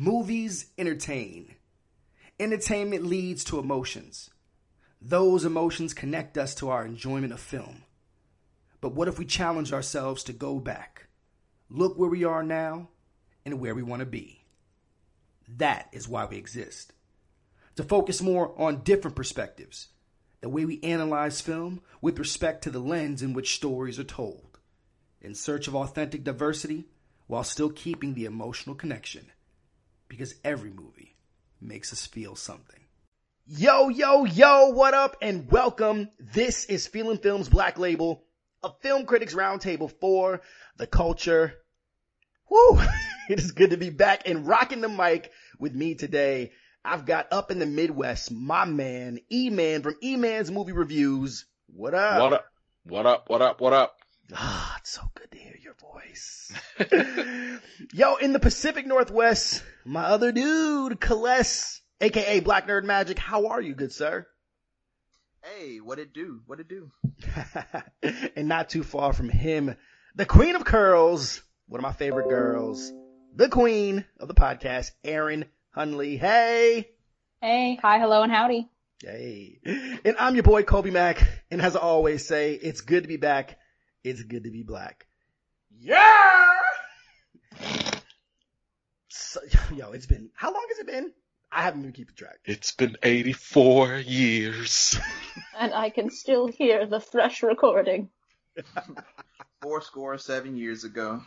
Movies entertain. Entertainment leads to emotions. Those emotions connect us to our enjoyment of film. But what if we challenge ourselves to go back, look where we are now, and where we want to be? That is why we exist. To focus more on different perspectives, the way we analyze film with respect to the lens in which stories are told, in search of authentic diversity while still keeping the emotional connection because every movie makes us feel something. Yo, yo, yo, what up and welcome. This is Feeling Films Black Label, a film critics roundtable for the culture. Woo! It is good to be back and rocking the mic with me today. I've got up in the Midwest, my man, E-Man from E-Man's Movie Reviews. What up? What up? What up? What up? What up? Ah, it's so good to hear your voice. Yo, in the Pacific Northwest, my other dude, Kales, aka Black Nerd Magic. How are you, good sir? Hey, what it do? What it do? and not too far from him, the Queen of Curls, one of my favorite girls, the Queen of the podcast, Erin Hunley. Hey. Hey, hi, hello, and howdy. Hey. And I'm your boy Kobe Mack, and as I always say, it's good to be back. It's good to be black. Yeah! So, yo, it's been, how long has it been? I haven't been keeping track. It's been 84 years. And I can still hear the fresh recording. Four score seven years ago.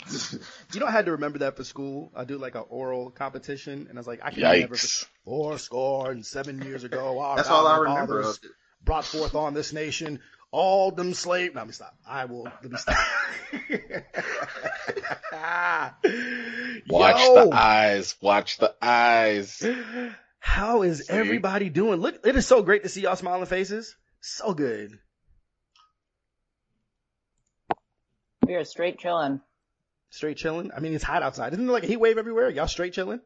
You know, I had to remember that for school. I do like an oral competition, and I was like, I can never. Yikes. Four score and seven years ago, our That's all I remember fathers of it. Brought forth on this nation all them slave. No, let me stop. I will. Let me stop. Watch Yo, the eyes. Watch the eyes. How is See? everybody doing? Look, it is so great to see y'all smiling faces. So good. We are straight chilling. Straight chilling. I mean, it's hot outside. Isn't there like a heat wave everywhere? Y'all straight chilling?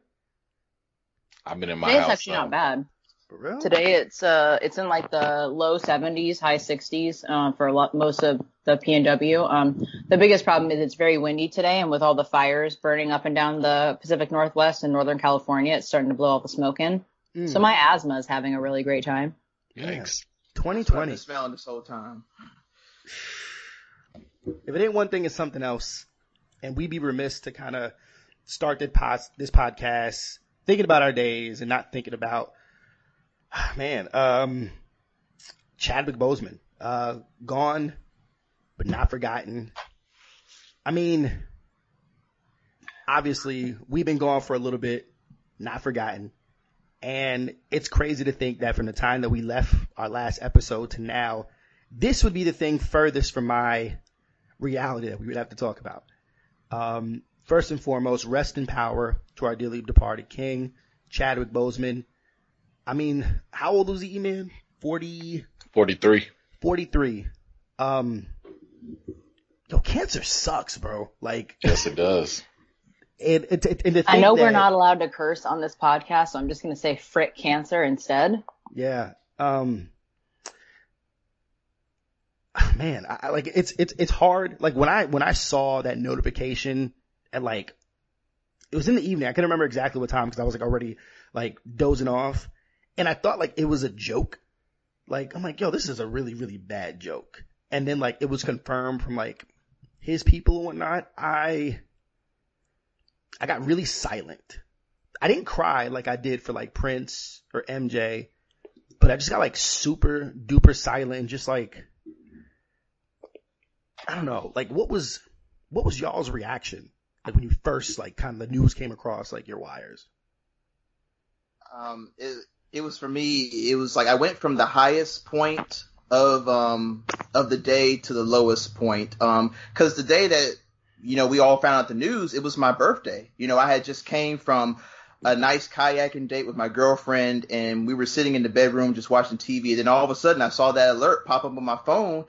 I've been in my Today's house. actually so- not bad. For real? Today it's uh it's in like the low 70s, high 60s uh, for a lot most of the PNW. Um, the biggest problem is it's very windy today, and with all the fires burning up and down the Pacific Northwest and Northern California, it's starting to blow all the smoke in. Mm. So my asthma is having a really great time. Yikes. I've 2020. been smelling this whole time. If it ain't one thing, it's something else. And we'd be remiss to kind of start this, pos- this podcast thinking about our days and not thinking about, man, um, Chadwick Boseman, uh, gone, but not forgotten. I mean, obviously we've been gone for a little bit, not forgotten. And it's crazy to think that from the time that we left our last episode to now, this would be the thing furthest from my reality that we would have to talk about. Um, first and foremost, rest in power to our dearly departed king, Chadwick Boseman. I mean, how old was he, man? 40, 43. 43. Um, yo, cancer sucks, bro. Like, Yes, it does. it, it, it, and I think know we're not allowed to curse on this podcast, so I'm just gonna say frick cancer instead. Yeah. Um man, I, I like it's it's it's hard. Like when I when I saw that notification at like it was in the evening. I can't remember exactly what time because I was like already like dozing off, and I thought like it was a joke. Like I'm like, yo, this is a really really bad joke. And then like it was confirmed from like his people and whatnot. I I got really silent. I didn't cry like I did for like Prince or MJ, but I just got like super duper silent and just like I don't know, like what was what was y'all's reaction like when you first like kind of the news came across like your wires? Um, it, it was for me, it was like I went from the highest point of, um, of the day to the lowest point. Um, cause the day that, you know, we all found out the news, it was my birthday. You know, I had just came from a nice kayaking date with my girlfriend and we were sitting in the bedroom just watching TV. And then all of a sudden I saw that alert pop up on my phone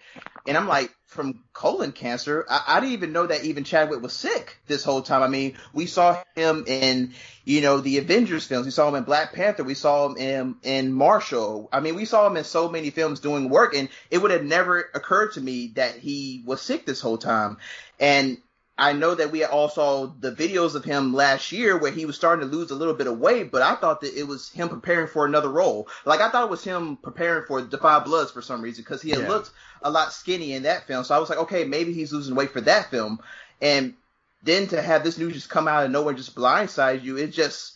and I'm like, from colon cancer, I, I didn't even know that even Chadwick was sick this whole time. I mean, we saw him in, you know, the Avengers films. We saw him in Black Panther. We saw him in, in Marshall. I mean, we saw him in so many films doing work and it would have never occurred to me that he was sick this whole time. And I know that we all saw the videos of him last year where he was starting to lose a little bit of weight, but I thought that it was him preparing for another role. Like I thought it was him preparing for Da 5 Bloods for some reason because he had Yeah. looked a lot skinny in that film. So I was like, okay, maybe he's losing weight for that film. And then to have this news just come out of nowhere and just blindside you, it just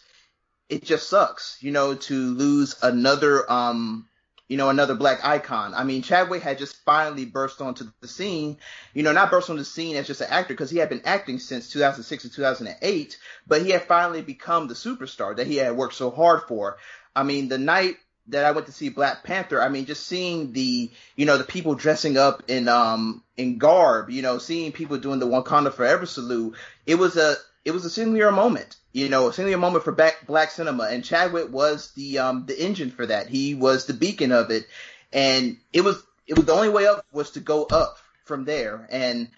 it just sucks, you know, to lose another um you know, another black icon. I mean, Chadwick had just finally burst onto the scene, you know, not burst on the scene as just an actor because he had been acting since 2006 and 2008, but he had finally become the superstar that he had worked so hard for. I mean, the night that I went to see Black Panther, I mean, just seeing the, you know, the people dressing up in, um, in garb, you know, seeing people doing the Wakanda Forever salute, it was a, it was a singular moment, you know, a singular moment for black, black cinema, and Chadwick was the um the engine for that. He was the beacon of it, and it was it was the only way up was to go up from there, and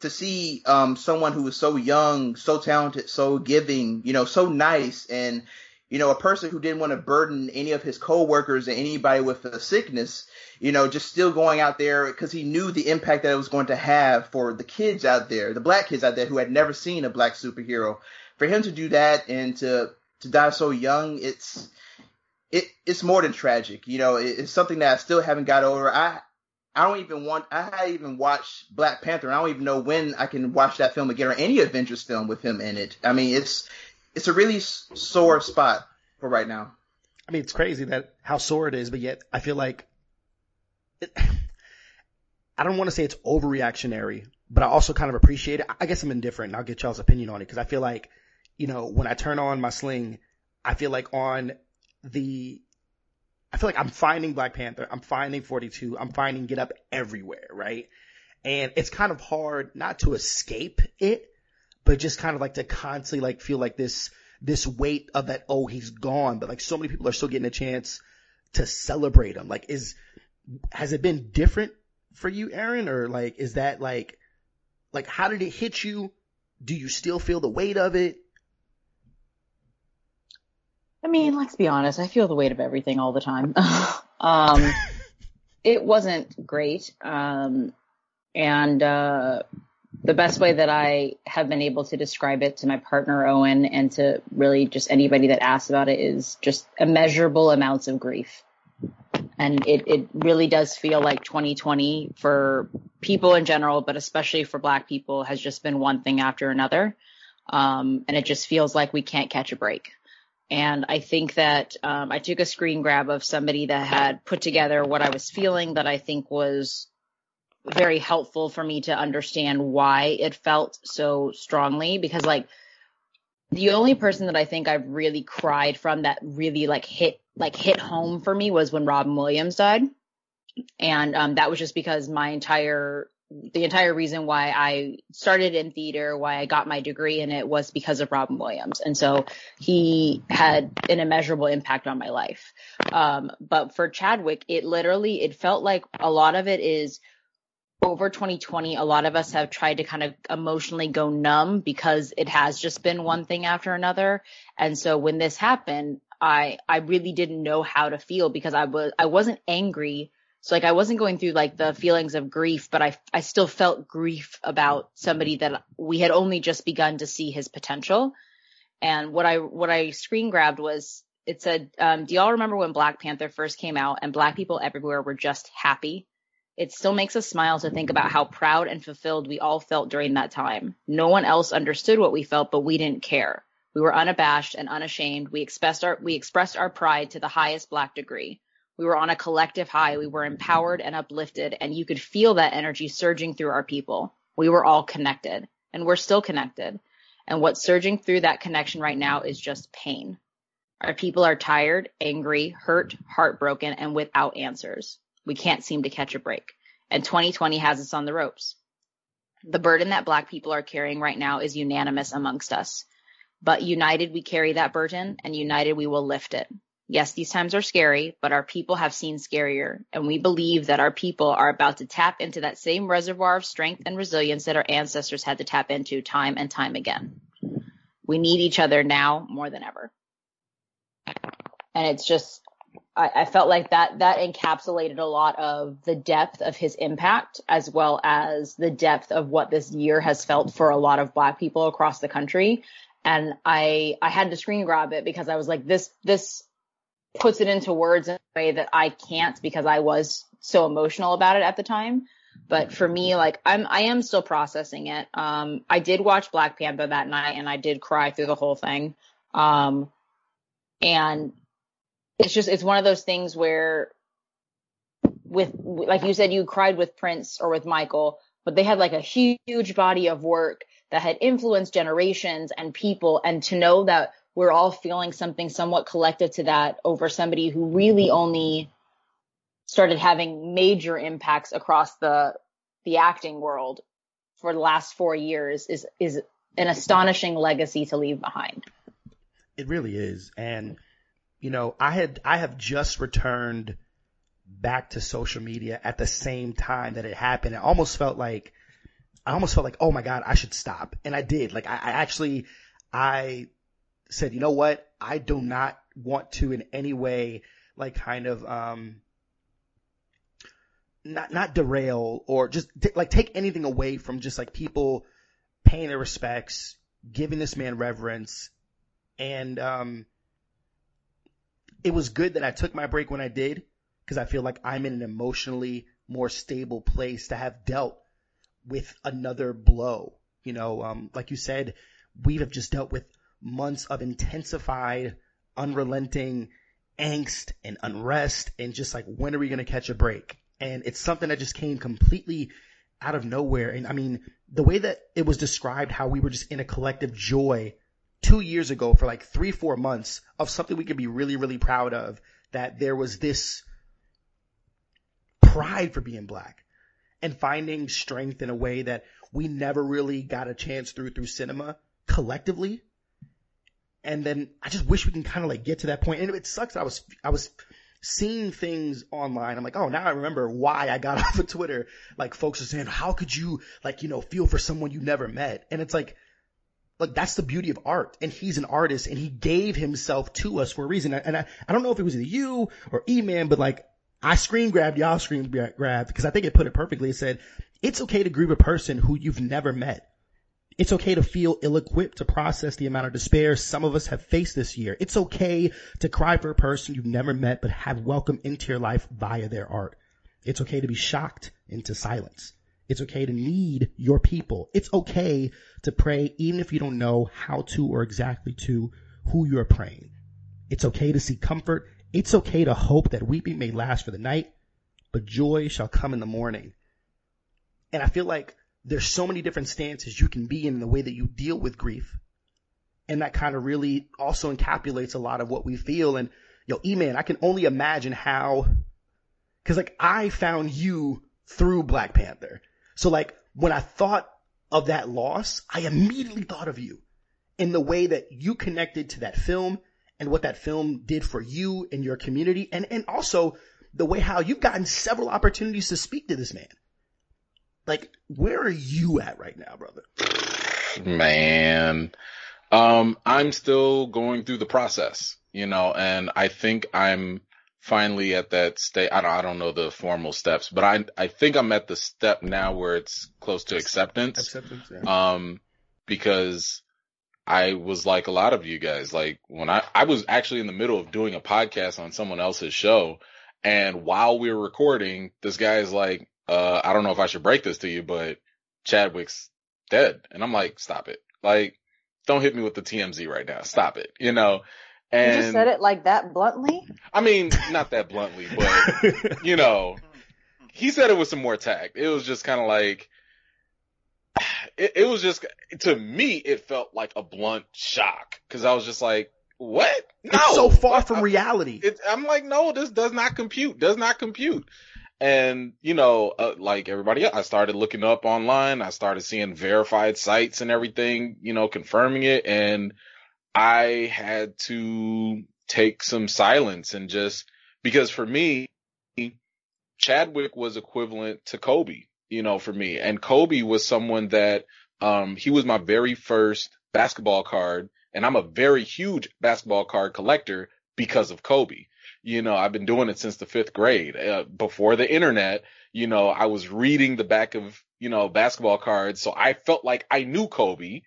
to see um someone who was so young, so talented, so giving, you know, so nice, and you know, a person who didn't want to burden any of his coworkers or anybody with a sickness, you know, just still going out there because he knew the impact that it was going to have for the kids out there, the black kids out there who had never seen a black superhero. For him to do that and to to die so young, it's it it's more than tragic. You know, it, it's something that I still haven't got over. I I don't even want. I haven't even watched Black Panther. I don't even know when I can watch that film again or any Avengers film with him in it. I mean, it's it's a really sore spot for right now. I mean, it's crazy that how sore it is, but yet I feel like it, I don't want to say it's overreactionary, but I also kind of appreciate it. I guess I'm indifferent, and I'll get y'all's opinion on it because I feel like, you know, when I turn on my sling, I feel like on the, I feel like I'm finding Black Panther, I'm finding 42, I'm finding Get Up everywhere, right? And it's kind of hard not to escape it, but just kind of like to constantly like feel like this this weight of that oh he's gone. But like so many people are still getting a chance to celebrate him. Like is has it been different for you Erin? Or like is that like like how did it hit you? Do you still feel the weight of it I mean, let's be honest. I feel the weight of everything all the time. um, it wasn't great. Um, and, uh, the best way that I have been able to describe it to my partner Owen and to really just anybody that asks about it is just immeasurable amounts of grief. And it, it really does feel like 2020 for people in general, but especially for black people has just been one thing after another. Um, and it just feels like we can't catch a break. And I think that um, I took a screen grab of somebody that had put together what I was feeling that I think was very helpful for me to understand why it felt so strongly because like the only person that I think I've really cried from that really like hit like hit home for me was when Robin Williams died. And um, that was just because my entire the entire reason why I started in theater, why I got my degree in it was because of Robin Williams. And so he had an immeasurable impact on my life. Um, but for Chadwick, it literally, it felt like a lot of it is over 2020, a lot of us have tried to kind of emotionally go numb because it has just been one thing after another. And so when this happened, I, I really didn't know how to feel because I was, I wasn't angry. So like I wasn't going through like the feelings of grief, but I, I still felt grief about somebody that we had only just begun to see his potential. And what I, what I screen grabbed was, it said, um, do y'all remember when Black Panther first came out and black people everywhere were just happy? It still makes us smile to think about how proud and fulfilled we all felt during that time. No one else understood what we felt, but we didn't care. We were unabashed and unashamed. We expressed our, we expressed our pride to the highest black degree. We were on a collective high. We were empowered and uplifted, and you could feel that energy surging through our people. We were all connected, and we're still connected. And what's surging through that connection right now is just pain. Our people are tired, angry, hurt, heartbroken, and without answers. We can't seem to catch a break. And 2020 has us on the ropes. The burden that black people are carrying right now is unanimous amongst us. But united, we carry that burden, and united, we will lift it. Yes, these times are scary, but our people have seen scarier, and we believe that our people are about to tap into that same reservoir of strength and resilience that our ancestors had to tap into time and time again. We need each other now more than ever. And it's just I, I felt like that that encapsulated a lot of the depth of his impact as well as the depth of what this year has felt for a lot of black people across the country. And I I had to screen grab it because I was like, this this puts it into words in a way that I can't because I was so emotional about it at the time. But for me, like I'm, I am still processing it. Um, I did watch Black Panther that night and I did cry through the whole thing. Um, and it's just, it's one of those things where with, like you said, you cried with Prince or with Michael, but they had like a huge body of work that had influenced generations and people. And to know that we're all feeling something somewhat collective to that over somebody who really only started having major impacts across the the acting world for the last four years is is an astonishing legacy to leave behind. It really is. And you know, I had I have just returned back to social media at the same time that it happened. It almost felt like I almost felt like, oh my God, I should stop. And I did. Like I, I actually I said, you know what? I do not want to in any way like kind of um not not derail or just t- like take anything away from just like people paying their respects, giving this man reverence, and um, it was good that I took my break when I did because I feel like I'm in an emotionally more stable place to have dealt with another blow. You know, um, like you said, we have just dealt with months of intensified, unrelenting angst and unrest and just like when are we going to catch a break? and it's something that just came completely out of nowhere. And I mean, the way that it was described, how we were just in a collective joy two years ago for like three, four months of something we could be really, really proud of, that there was this pride for being black and finding strength in a way that we never really got a chance through through cinema collectively. And then I just wish we can kind of like get to that point. And it sucks. I was, I was seeing things online, I'm like, oh, now I remember why I got off of Twitter. Like folks are saying, how could you like, you know, feel for someone you never met? And it's like, like that's the beauty of art. And he's an artist and he gave himself to us for a reason. And I, I don't know if it was either you or E-Man, but like I screen grabbed, y'all screen grabbed because I think it put it perfectly. It said, it's okay to grieve a person who you've never met. It's okay to feel ill-equipped to process the amount of despair some of us have faced this year. It's okay to cry for a person you've never met but have welcomed into your life via their art. It's okay to be shocked into silence. It's okay to need your people. It's okay to pray even if you don't know how to or exactly to who you're praying. It's okay to seek comfort. It's okay to hope that weeping may last for the night, but joy shall come in the morning. And I feel like there's so many different stances you can be in, the way that you deal with grief. And that kind of really also encapsulates a lot of what we feel. And, yo, E-Man, I can only imagine how, cause like I found you through Black Panther. So like when I thought of that loss, I immediately thought of you in the way that you connected to that film and what that film did for you and your community. And, and also the way how you've gotten several opportunities to speak to this man. Like, where are you at right now, brother? Man, um, I'm still going through the process, you know, and I think I'm finally at that state. I don't, I don't know the formal steps, but I, I think I'm at the step now where it's close to acceptance. Acceptance, yeah. Um, because I was like a lot of you guys, like when I, I was actually in the middle of doing a podcast on someone else's show. And while we were recording, this guy is like, uh, I don't know if I should break this to you, but Chadwick's dead. And I'm like, stop it. Like, don't hit me with the TMZ right now. Stop it. You know? And you just said it like that bluntly? I mean, not that bluntly, but you know, he said it with some more tact. It was just kind of like, it, it was just, to me, it felt like a blunt shock. Cause I was just like, what? No. It's so far from reality. It, I'm like, no, this does not compute. Does not compute. And, you know, uh, like everybody I started looking up online. I started seeing verified sites and everything, you know, confirming it. And I had to take some silence and just, because for me, Chadwick was equivalent to Kobe, you know, for me. And Kobe was someone that, um, he was my very first basketball card. And I'm a very huge basketball card collector because of Kobe. You know, I've been doing it since the fifth grade. Uh, before the internet, you know, I was reading the back of, you know, basketball cards. So I felt like I knew Kobe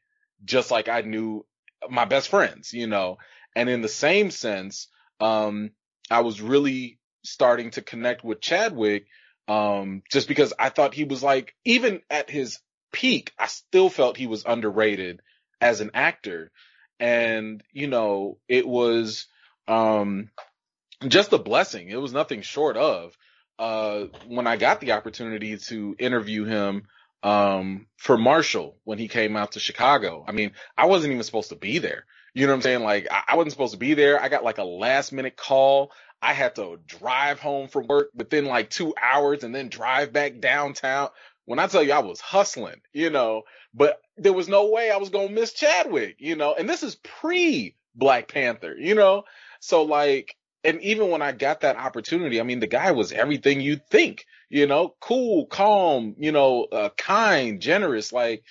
just like I knew my best friends, you know, and in the same sense, um, I was really starting to connect with Chadwick, um, just because I thought he was like, even at his peak, I still felt he was underrated as an actor. And, you know, it was, um, just a blessing. It was nothing short of, uh, when I got the opportunity to interview him, um, for Marshall when he came out to Chicago. I mean, I wasn't even supposed to be there. You know what I'm saying? Like, I, I wasn't supposed to be there. I got like a last minute call. I had to drive home from work within like two hours and then drive back downtown. When I tell you I was hustling, you know, but there was no way I was going to miss Chadwick, you know, and this is pre Black Panther, you know? So like, and even when I got that opportunity, I mean, the guy was everything you'd think, you know, cool, calm, you know, uh, kind, generous, like,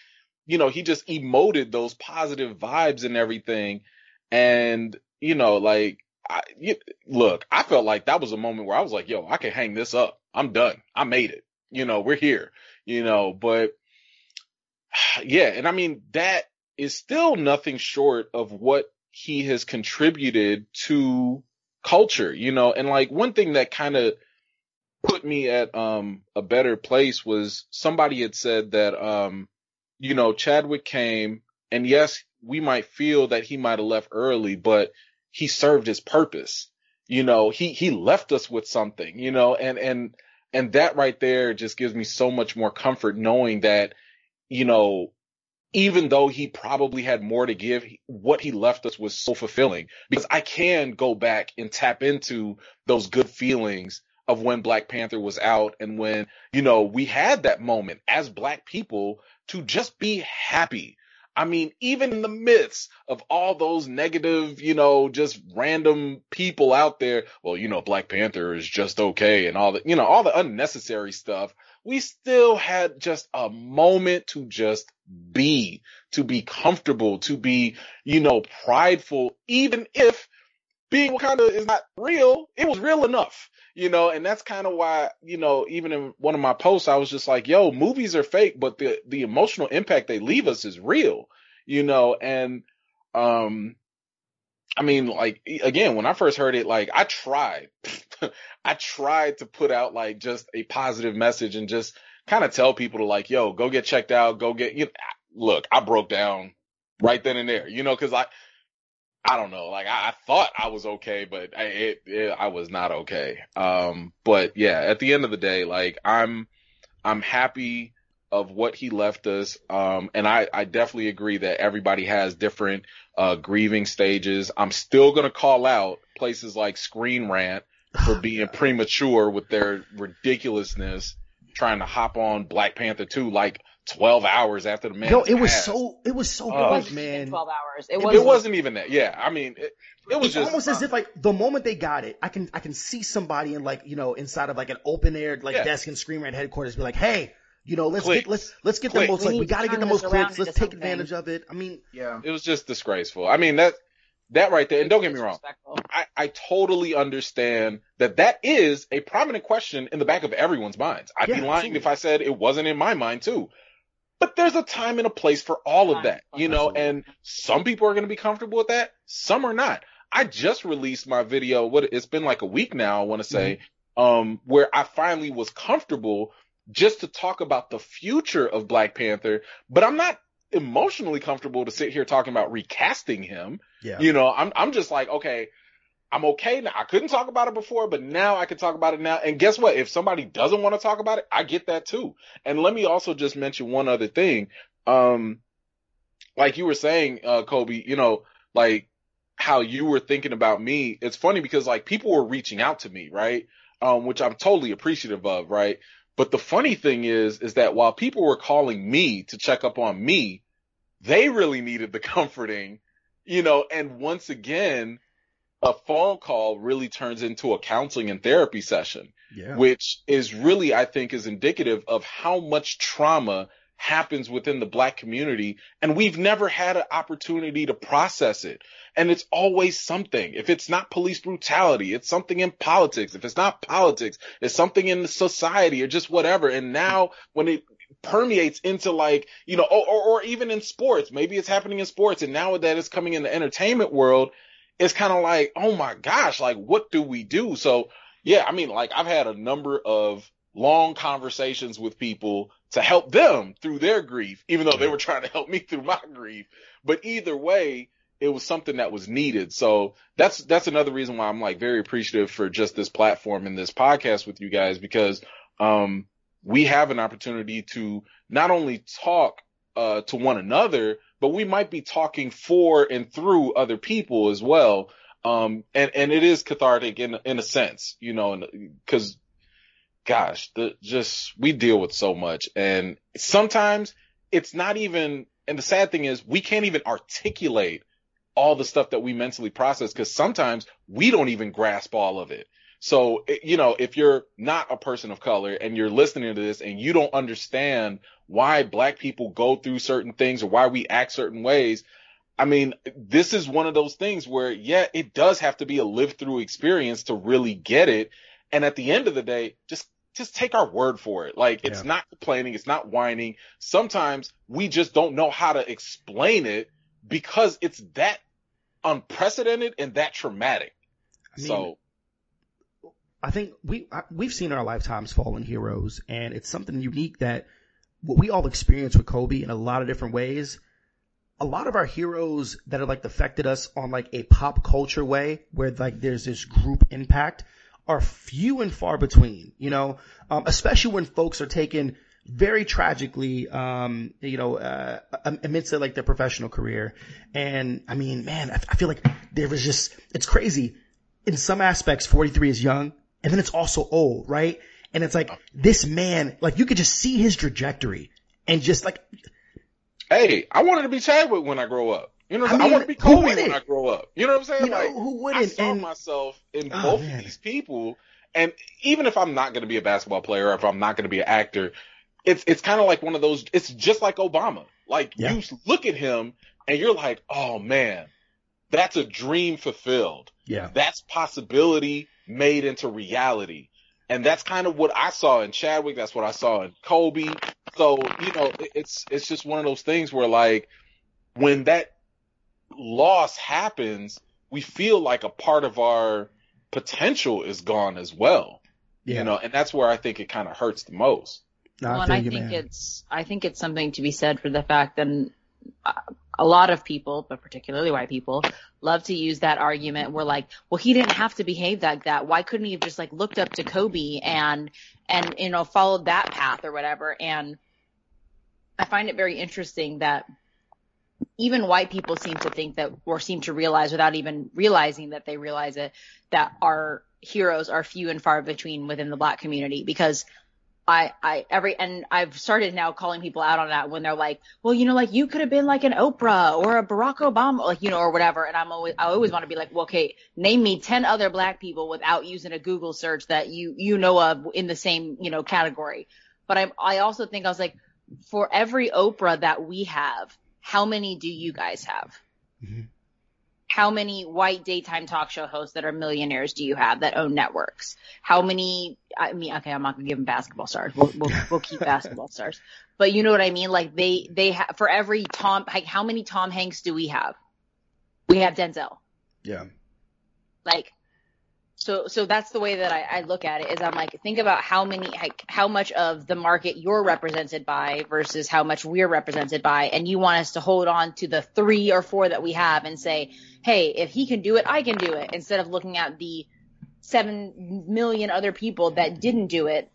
you know, he just emoted those positive vibes and everything. And, you know, like, I, you, look, I felt like that was a moment where I was like, yo, I can hang this up. I'm done. I made it. You know, we're here, you know, but yeah. And I mean, that is still nothing short of what he has contributed to culture, you know, and like one thing that kind of put me at um a better place was somebody had said that um you know Chadwick came and yes we might feel that he might have left early but he served his purpose. You know he he left us with something you know? And and and that right there just gives me so much more comfort knowing that you know even though he probably had more to give, what he left us was so fulfilling because I can go back and tap into those good feelings of when Black Panther was out and when, you know, we had that moment as black people to just be happy. I mean, even in the midst of all those negative, you know, just random people out there, well, you know, Black Panther is just okay and all the, you know, all the unnecessary stuff we still had just a moment to just be, to be comfortable, to be, you know, prideful, even if being Wakanda is not real, it was real enough, you know, and that's kind of why, you know, even in one of my posts, I was just like, yo, movies are fake, but the, the emotional impact they leave us is real, you know, and, um, I mean, like, again, when I first heard it, like, I tried, I tried to put out like just a positive message and just kind of tell people to like, yo, go get checked out, go get, you know, look, I broke down right then and there, you know, cause I, I don't know, like I, I thought I was okay, but I, it, it, I was not okay. Um, but yeah, at the end of the day, like I'm, I'm happy of what he left us. Um, and I, I definitely agree that everybody has different, uh, grieving stages. I'm still going to call out places like Screen Rant for being premature with their ridiculousness, trying to hop on Black Panther 2 like 12 hours after the man. No, it was so, it was so uh, good, man. 12 hours. It, wasn't, it wasn't even that. Yeah. I mean, it, it was it's just almost uh, as if like the moment they got it, I can, I can see somebody in like, you know, inside of like an open air, like yeah. desk and Screen Rant headquarters be like, Hey, you know, let's clicks. get let's let's get the most like we got to get the most clicks. Let's take advantage of it. I mean, yeah, it was just disgraceful. I mean that that right there, and don't get me wrong, I, I totally understand that that is a prominent question in the back of everyone's minds. I'd yeah, be lying absolutely. if I said it wasn't in my mind too. But there's a time and a place for all of that, you know, and some people are going to be comfortable with that. Some are not. I just released my video. What it's been like a week now. I want to say, mm-hmm. um, where I finally was comfortable just to talk about the future of Black Panther, but I'm not emotionally comfortable to sit here talking about recasting him. Yeah. You know, I'm I'm just like, okay, I'm okay now. I couldn't talk about it before, but now I can talk about it now. And guess what? If somebody doesn't want to talk about it, I get that too. And let me also just mention one other thing. Um, like you were saying, uh, Kobe, you know, like how you were thinking about me. It's funny because like people were reaching out to me, right? Um, which I'm totally appreciative of, right? But the funny thing is, is that while people were calling me to check up on me, they really needed the comforting, you know, and once again, a phone call really turns into a counseling and therapy session, yeah. which is really, I think, is indicative of how much trauma happens within the black community and we've never had an opportunity to process it. And it's always something. If it's not police brutality, it's something in politics. If it's not politics, it's something in society or just whatever. And now when it permeates into like, you know, or, or, or even in sports, maybe it's happening in sports and now that it's coming in the entertainment world, it's kind of like, oh my gosh, like what do we do? So yeah, I mean, like I've had a number of long conversations with people to help them through their grief, even though they were trying to help me through my grief. But either way, it was something that was needed. So that's, that's another reason why I'm like very appreciative for just this platform and this podcast with you guys because, um, we have an opportunity to not only talk, uh, to one another, but we might be talking for and through other people as well. Um, and, and it is cathartic in, in a sense, you know, cause gosh, the, just, we deal with so much and sometimes it's not even, and the sad thing is we can't even articulate all the stuff that we mentally process because sometimes we don't even grasp all of it. So, eh, you know, if you're not a person of color and you're listening to this and you don't understand why black people go through certain things or why we act certain ways, I mean, this is one of those things where, yeah, it does have to be a live through experience to really get it. And at the end of the day, just, just take our word for it. Like it's yeah. not complaining. It's not whining. Sometimes we just don't know how to explain it because it's that unprecedented and that traumatic. I mean, so I think we we've seen our lifetimes fallen heroes, and it's something unique that what we all experience with Kobe in a lot of different ways. A lot of our heroes that have like affected us on like a pop culture way, where like there's this group impact, are few and far between. You know, um, especially when folks are taken very tragically, um, you know, uh, amidst like their professional career. And I mean, man, I, I feel like there was just, it's crazy. In some aspects, 43 is young and then it's also old, right? And it's like this man, like you could just see his trajectory and just like, hey, I wanted to be Chadwick when I grow up. You know, I, mean, I want to be Kobe when I grow up. You know what I'm saying? You know, like, who wouldn't? I saw and, myself in oh, both man. of these people, and even if I'm not going to be a basketball player, or if I'm not going to be an actor, it's it's kind of like one of those. It's just like Obama. Like yeah. you look at him and you're like, oh man, that's a dream fulfilled. Yeah, that's possibility made into reality. And that's kind of what I saw in Chadwick. That's what I saw in Kobe. So, you know, it's, it's just one of those things where like when that loss happens, we feel like a part of our potential is gone as well. Yeah. You know, and that's where I think it kind of hurts the most. No, well, I and I think man. it's, I think it's something to be said for the fact that uh, a lot of people, but particularly white people, love to use that argument. We're like, well, he didn't have to behave like that. Why couldn't he have just like looked up to Kobe and, and, you know, followed that path or whatever? And I find it very interesting that even white people seem to think that, or seem to realize without even realizing that they realize it, that our heroes are few and far between within the black community because I, I, every, and I've started now calling people out on that when they're like, well, you know, like you could have been like an Oprah or a Barack Obama, like, you know, or whatever. And I'm always, I always want to be like, well, okay, name me 10 other black people without using a Google search that you, you know of in the same, you know, category. But I, I also think I was like, for every Oprah that we have, how many do you guys have? Mm-hmm how many white daytime talk show hosts that are millionaires do you have that own networks? How many? I mean, okay, I'm not gonna give them basketball stars. We'll we'll, we'll keep basketball stars, but you know what I mean. Like they they have for every Tom. Like how many Tom Hanks do we have? We have Denzel. Yeah. Like so, so that's the way that I, I, look at it is I'm like, think about how many, like, how much of the market you're represented by versus how much we're represented by. And you want us to hold on to the three or four that we have and say, Hey, if he can do it, I can do it instead of looking at the seven million other people that didn't do it.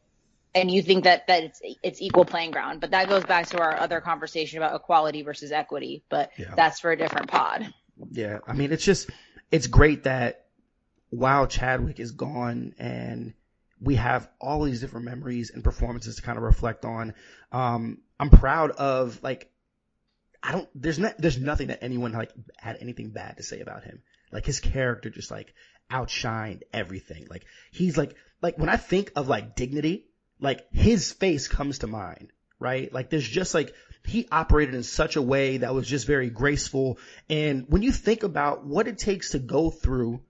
And you think that, that it's, it's equal playing ground, but that goes back to our other conversation about equality versus equity, but yeah. that's for a different pod. Yeah. I mean, it's just, it's great that while Chadwick is gone and we have all these different memories and performances to kind of reflect on. Um, I'm proud of like, I don't, there's not, there's nothing that anyone like had anything bad to say about him. Like his character just like outshined everything. Like he's like, like when I think of like dignity, like his face comes to mind right? Like there's just like, he operated in such a way that was just very graceful. And when you think about what it takes to go through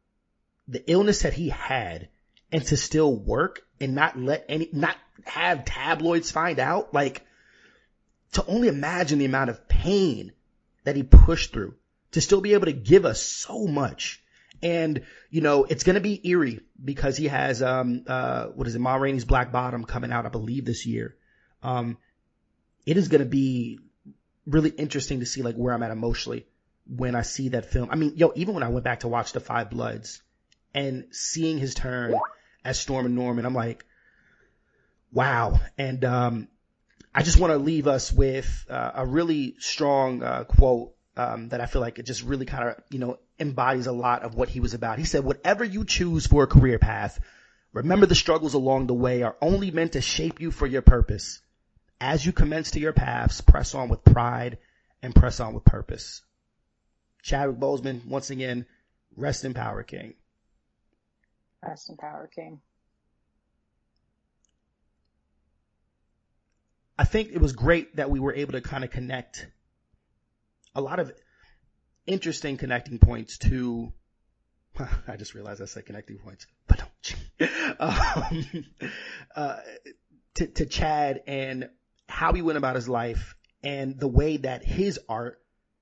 the illness that he had and to still work and not let any, not have tabloids find out, like to only imagine the amount of pain that he pushed through to still be able to give us so much. And, you know, it's going to be eerie because he has, um, uh, what is it? Ma Rainey's Black Bottom coming out, I believe this year. Um, it is going to be really interesting to see like where I'm at emotionally when I see that film. I mean, yo, even when I went back to watch Da 5 Bloods and seeing his turn as Stormin' Norman, I'm like, wow. And, um, I just want to leave us with uh, a really strong uh, quote um, that I feel like it just really kind of, you know, embodies a lot of what he was about. He said, whatever you choose for a career path, remember the struggles along the way are only meant to shape you for your purpose. As you commence to your paths, press on with pride and press on with purpose. Chadwick Boseman, once again, rest in power, King. Rest in power, King. I think it was great that we were able to kind of connect a lot of interesting connecting points to I just realized I said connecting points, but don't. um, uh, to, to Chad and how he went about his life and the way that his art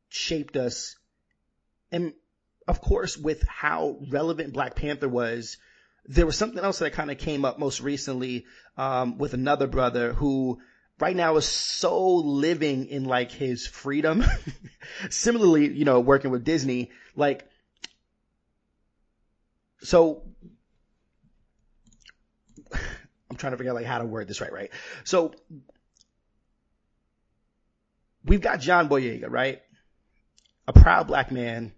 shaped us. And of course, with how relevant Black Panther was, there was something else that kind of came up most recently, um, with another brother who right now is so living in like his freedom. Similarly, you know, working with Disney, like, so I'm trying to figure out like how to word this right, right? So we've got John Boyega, right? A proud black man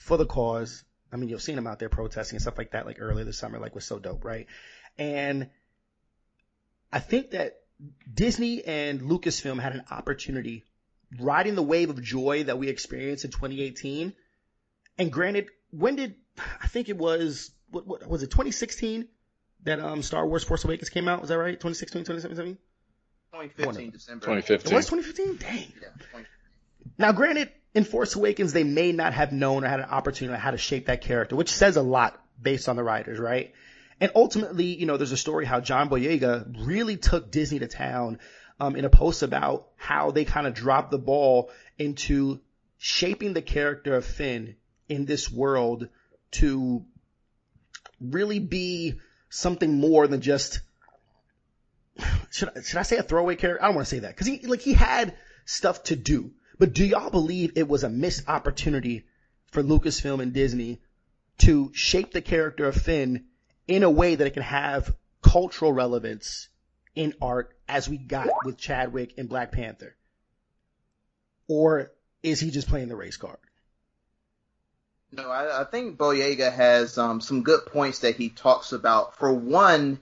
for the cause. I mean, you've seen them out there protesting and stuff like that, like earlier this summer, like was so dope, right? And I think that Disney and Lucasfilm had an opportunity riding the wave of joy that we experienced in 2018. And granted, when did, I think it was, what, what was it, 2016 that, um, Star Wars Force Awakens came out? Was that right? 2016, 2017? 2015 December. 2015. It was 2015? Dang. Yeah, 2015. Now, granted, in Force Awakens, they may not have known or had an opportunity on how to shape that character, which says a lot based on the writers, right? And ultimately, you know, there's a story how John Boyega really took Disney to town um, in a post about how they kind of dropped the ball into shaping the character of Finn in this world to really be something more than just should I, should I say a throwaway character? I don't want to say that because he like he had stuff to do. But do y'all believe it was a missed opportunity for Lucasfilm and Disney to shape the character of Finn in a way that it can have cultural relevance in art as we got with Chadwick and Black Panther? Or is he just playing the race card? No, I, I think Boyega has um, some good points that he talks about. For one,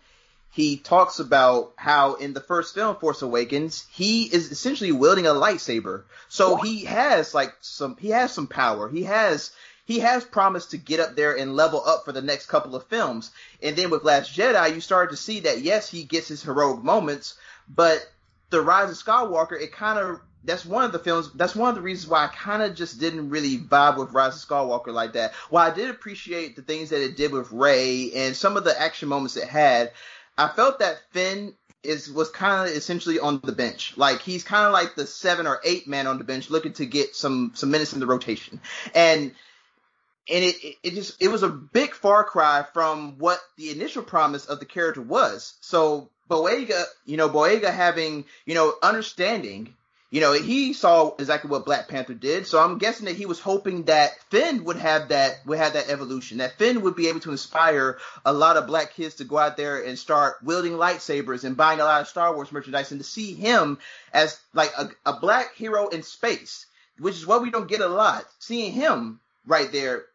he talks about how in the first film, Force Awakens, he is essentially wielding a lightsaber. So he has like some, he has some power. He has, he has promised to get up there and level up for the next couple of films. And then with Last Jedi, you started to see that yes, he gets his heroic moments, but the Rise of Skywalker, it kind of that's one of the films. That's one of the reasons why I kind of just didn't really vibe with Rise of Skywalker like that. While I did appreciate the things that it did with Rey and some of the action moments it had, I felt that Finn is was kind of essentially on the bench. Like he's kind of like the seven or eight man on the bench, looking to get some some minutes in the rotation. And and it, it, just it was a big far cry from what the initial promise of the character was. So Boyega, you know, Boyega having you know understanding you know, he saw exactly what Black Panther did, so I'm guessing that he was hoping that Finn would have that would have that evolution, that Finn would be able to inspire a lot of black kids to go out there and start wielding lightsabers and buying a lot of Star Wars merchandise, and to see him as like a, a black hero in space, which is what we don't get a lot. Seeing him right there,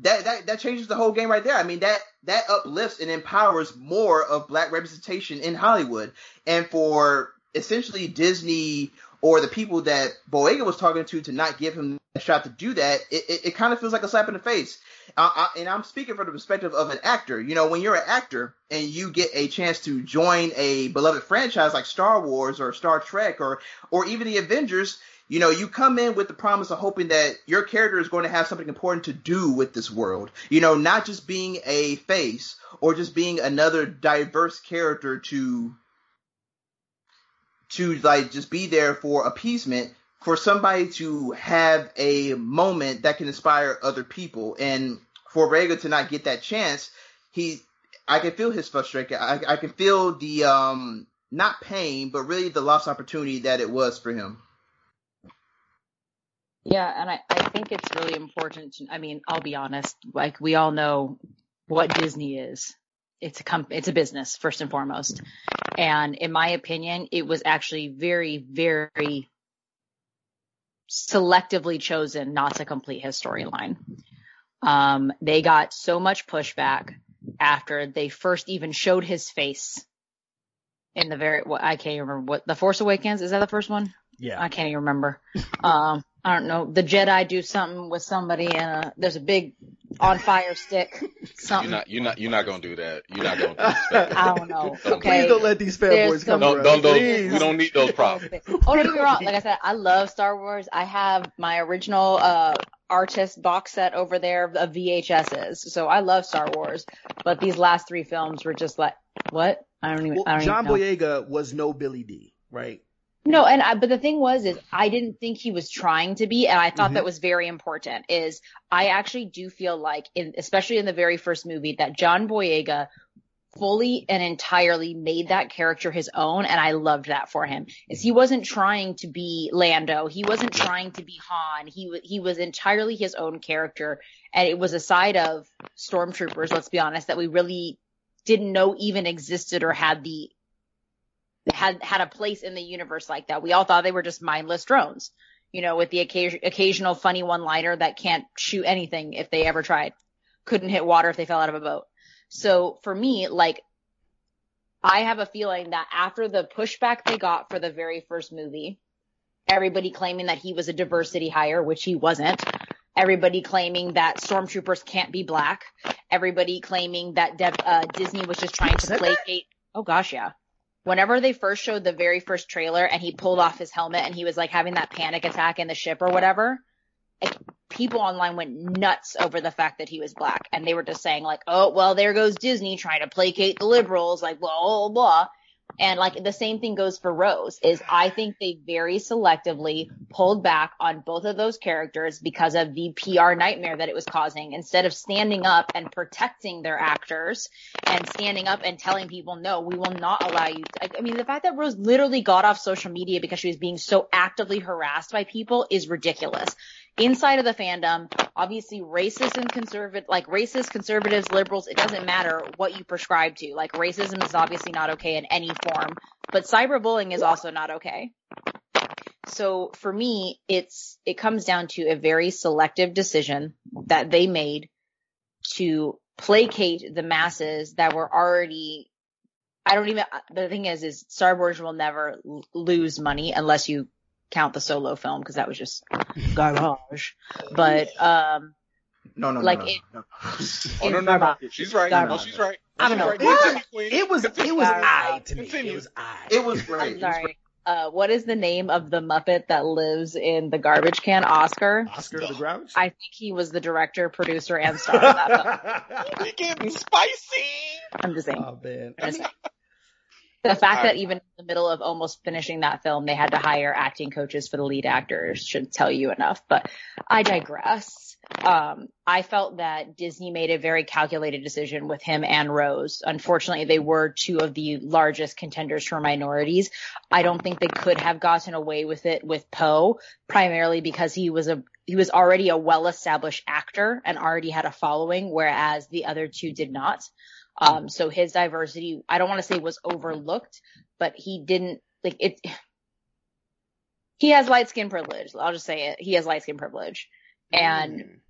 that that that changes the whole game right there. I mean that that uplifts and empowers more of black representation in Hollywood, and for essentially Disney or the people that Boyega was talking to to not give him a shot to do that, it, it, it kind of feels like a slap in the face. I, I, and I'm speaking from the perspective of an actor. You know, when you're an actor and you get a chance to join a beloved franchise like Star Wars or Star Trek or or even the Avengers, you know, you come in with the promise of hoping that your character is going to have something important to do with this world. You know, not just being a face or just being another diverse character to to like just be there for appeasement for somebody to have a moment that can inspire other people and for Boyega to not get that chance he I can feel his frustration I, I can feel the um not pain but really the lost opportunity that it was for him yeah, and I, I think it's really important. To, I mean, I'll be honest. Like we all know what Disney is. It's a comp- it's a business first and foremost. And in my opinion, it was actually very, very selectively chosen not to complete his storyline. Um, they got so much pushback after they first even showed his face in the very, what I can't remember what, The Force Awakens, is that the first one? Yeah. I can't even remember. Um, I don't know. The Jedi do something with somebody and uh, there's a big on fire stick. Something. You're not, you're not, you're not gonna do that. You're not gonna. Do I don't know. Don't- Okay. Please don't let these fanboys come Don't, don't, don't, we don't need those problems. oh, don't get me wrong. Like I said, I love Star Wars. I have my original uh artist box set over there of VHSs. So I love Star Wars. But these last three films were just like, what? I don't even. Well, I don't John even know. Boyega was no Billy Dee, right? No, and I, but the thing was, is I didn't think he was trying to be, and I thought Mhm. that was very important. Is I actually do feel like, in, especially in the very first movie, that John Boyega fully and entirely made that character his own, and I loved that for him. Is he wasn't trying to be Lando, he wasn't trying to be Han, he he was entirely his own character, and it was a side of stormtroopers. Let's be honest, that we really didn't know even existed or had the had had a place in the universe like that. We all thought they were just mindless drones, you know, with the occasion, occasional funny one-liner that can't shoot anything if they ever tried, couldn't hit water if they fell out of a boat. So for me, like, I have a feeling that after the pushback they got for the very first movie, everybody claiming that he was a diversity hire, which he wasn't. Everybody claiming that stormtroopers can't be black. Everybody claiming that Dev, uh, Disney was just trying to placate. Oh gosh, yeah whenever they first showed the very first trailer and he pulled off his helmet and he was like having that panic attack in the ship or whatever, like, people online went nuts over the fact that he was black. And they were just saying like, oh, well, there goes Disney trying to placate the liberals, like, blah, blah, blah. And like the same thing goes for Rose is I think they very selectively pulled back on both of those characters because of the PR nightmare that it was causing instead of standing up and protecting their actors and standing up and telling people, no, we will not allow you. I, I mean, the fact that Rose literally got off social media because she was being so actively harassed by people is ridiculous. Inside of the fandom, obviously racist and conservative, like racist, conservatives, liberals, it doesn't matter what you prescribe to. Like racism is obviously not okay in any form, but cyberbullying is also not okay. So for me, it's, it comes down to a very selective decision that they made to placate the masses that were already I don't even the thing is is Star Wars will never lose money unless you count the solo film because that was just garbage. But um no no Like no, it- no. Oh no, no, no. She's right. No, she's right. I don't know. right. What? Continue, It was it was Sorry. I to me. It was I. it was great I'm It was sorry. Uh what is the name of the Muppet that lives in the garbage can? Oscar. Oscar the Grouch. I think he was the director, producer, and star of that film. We getting spicy. I'm just saying. oh man. I Just mean, the fact I- that even in the middle of almost finishing that film, they had to hire acting coaches for the lead actors should tell you enough. But I digress. Um, I felt that Disney made a very calculated decision with him and Rose. Unfortunately, they were two of the largest contenders for minorities. I don't think they could have gotten away with it with Poe, primarily because he was a he was already a well-established actor and already had a following, whereas the other two did not. Um, so his diversity, I don't want to say was overlooked, but he didn't like it. He has light skin privilege. I'll just say it. He has light skin privilege. And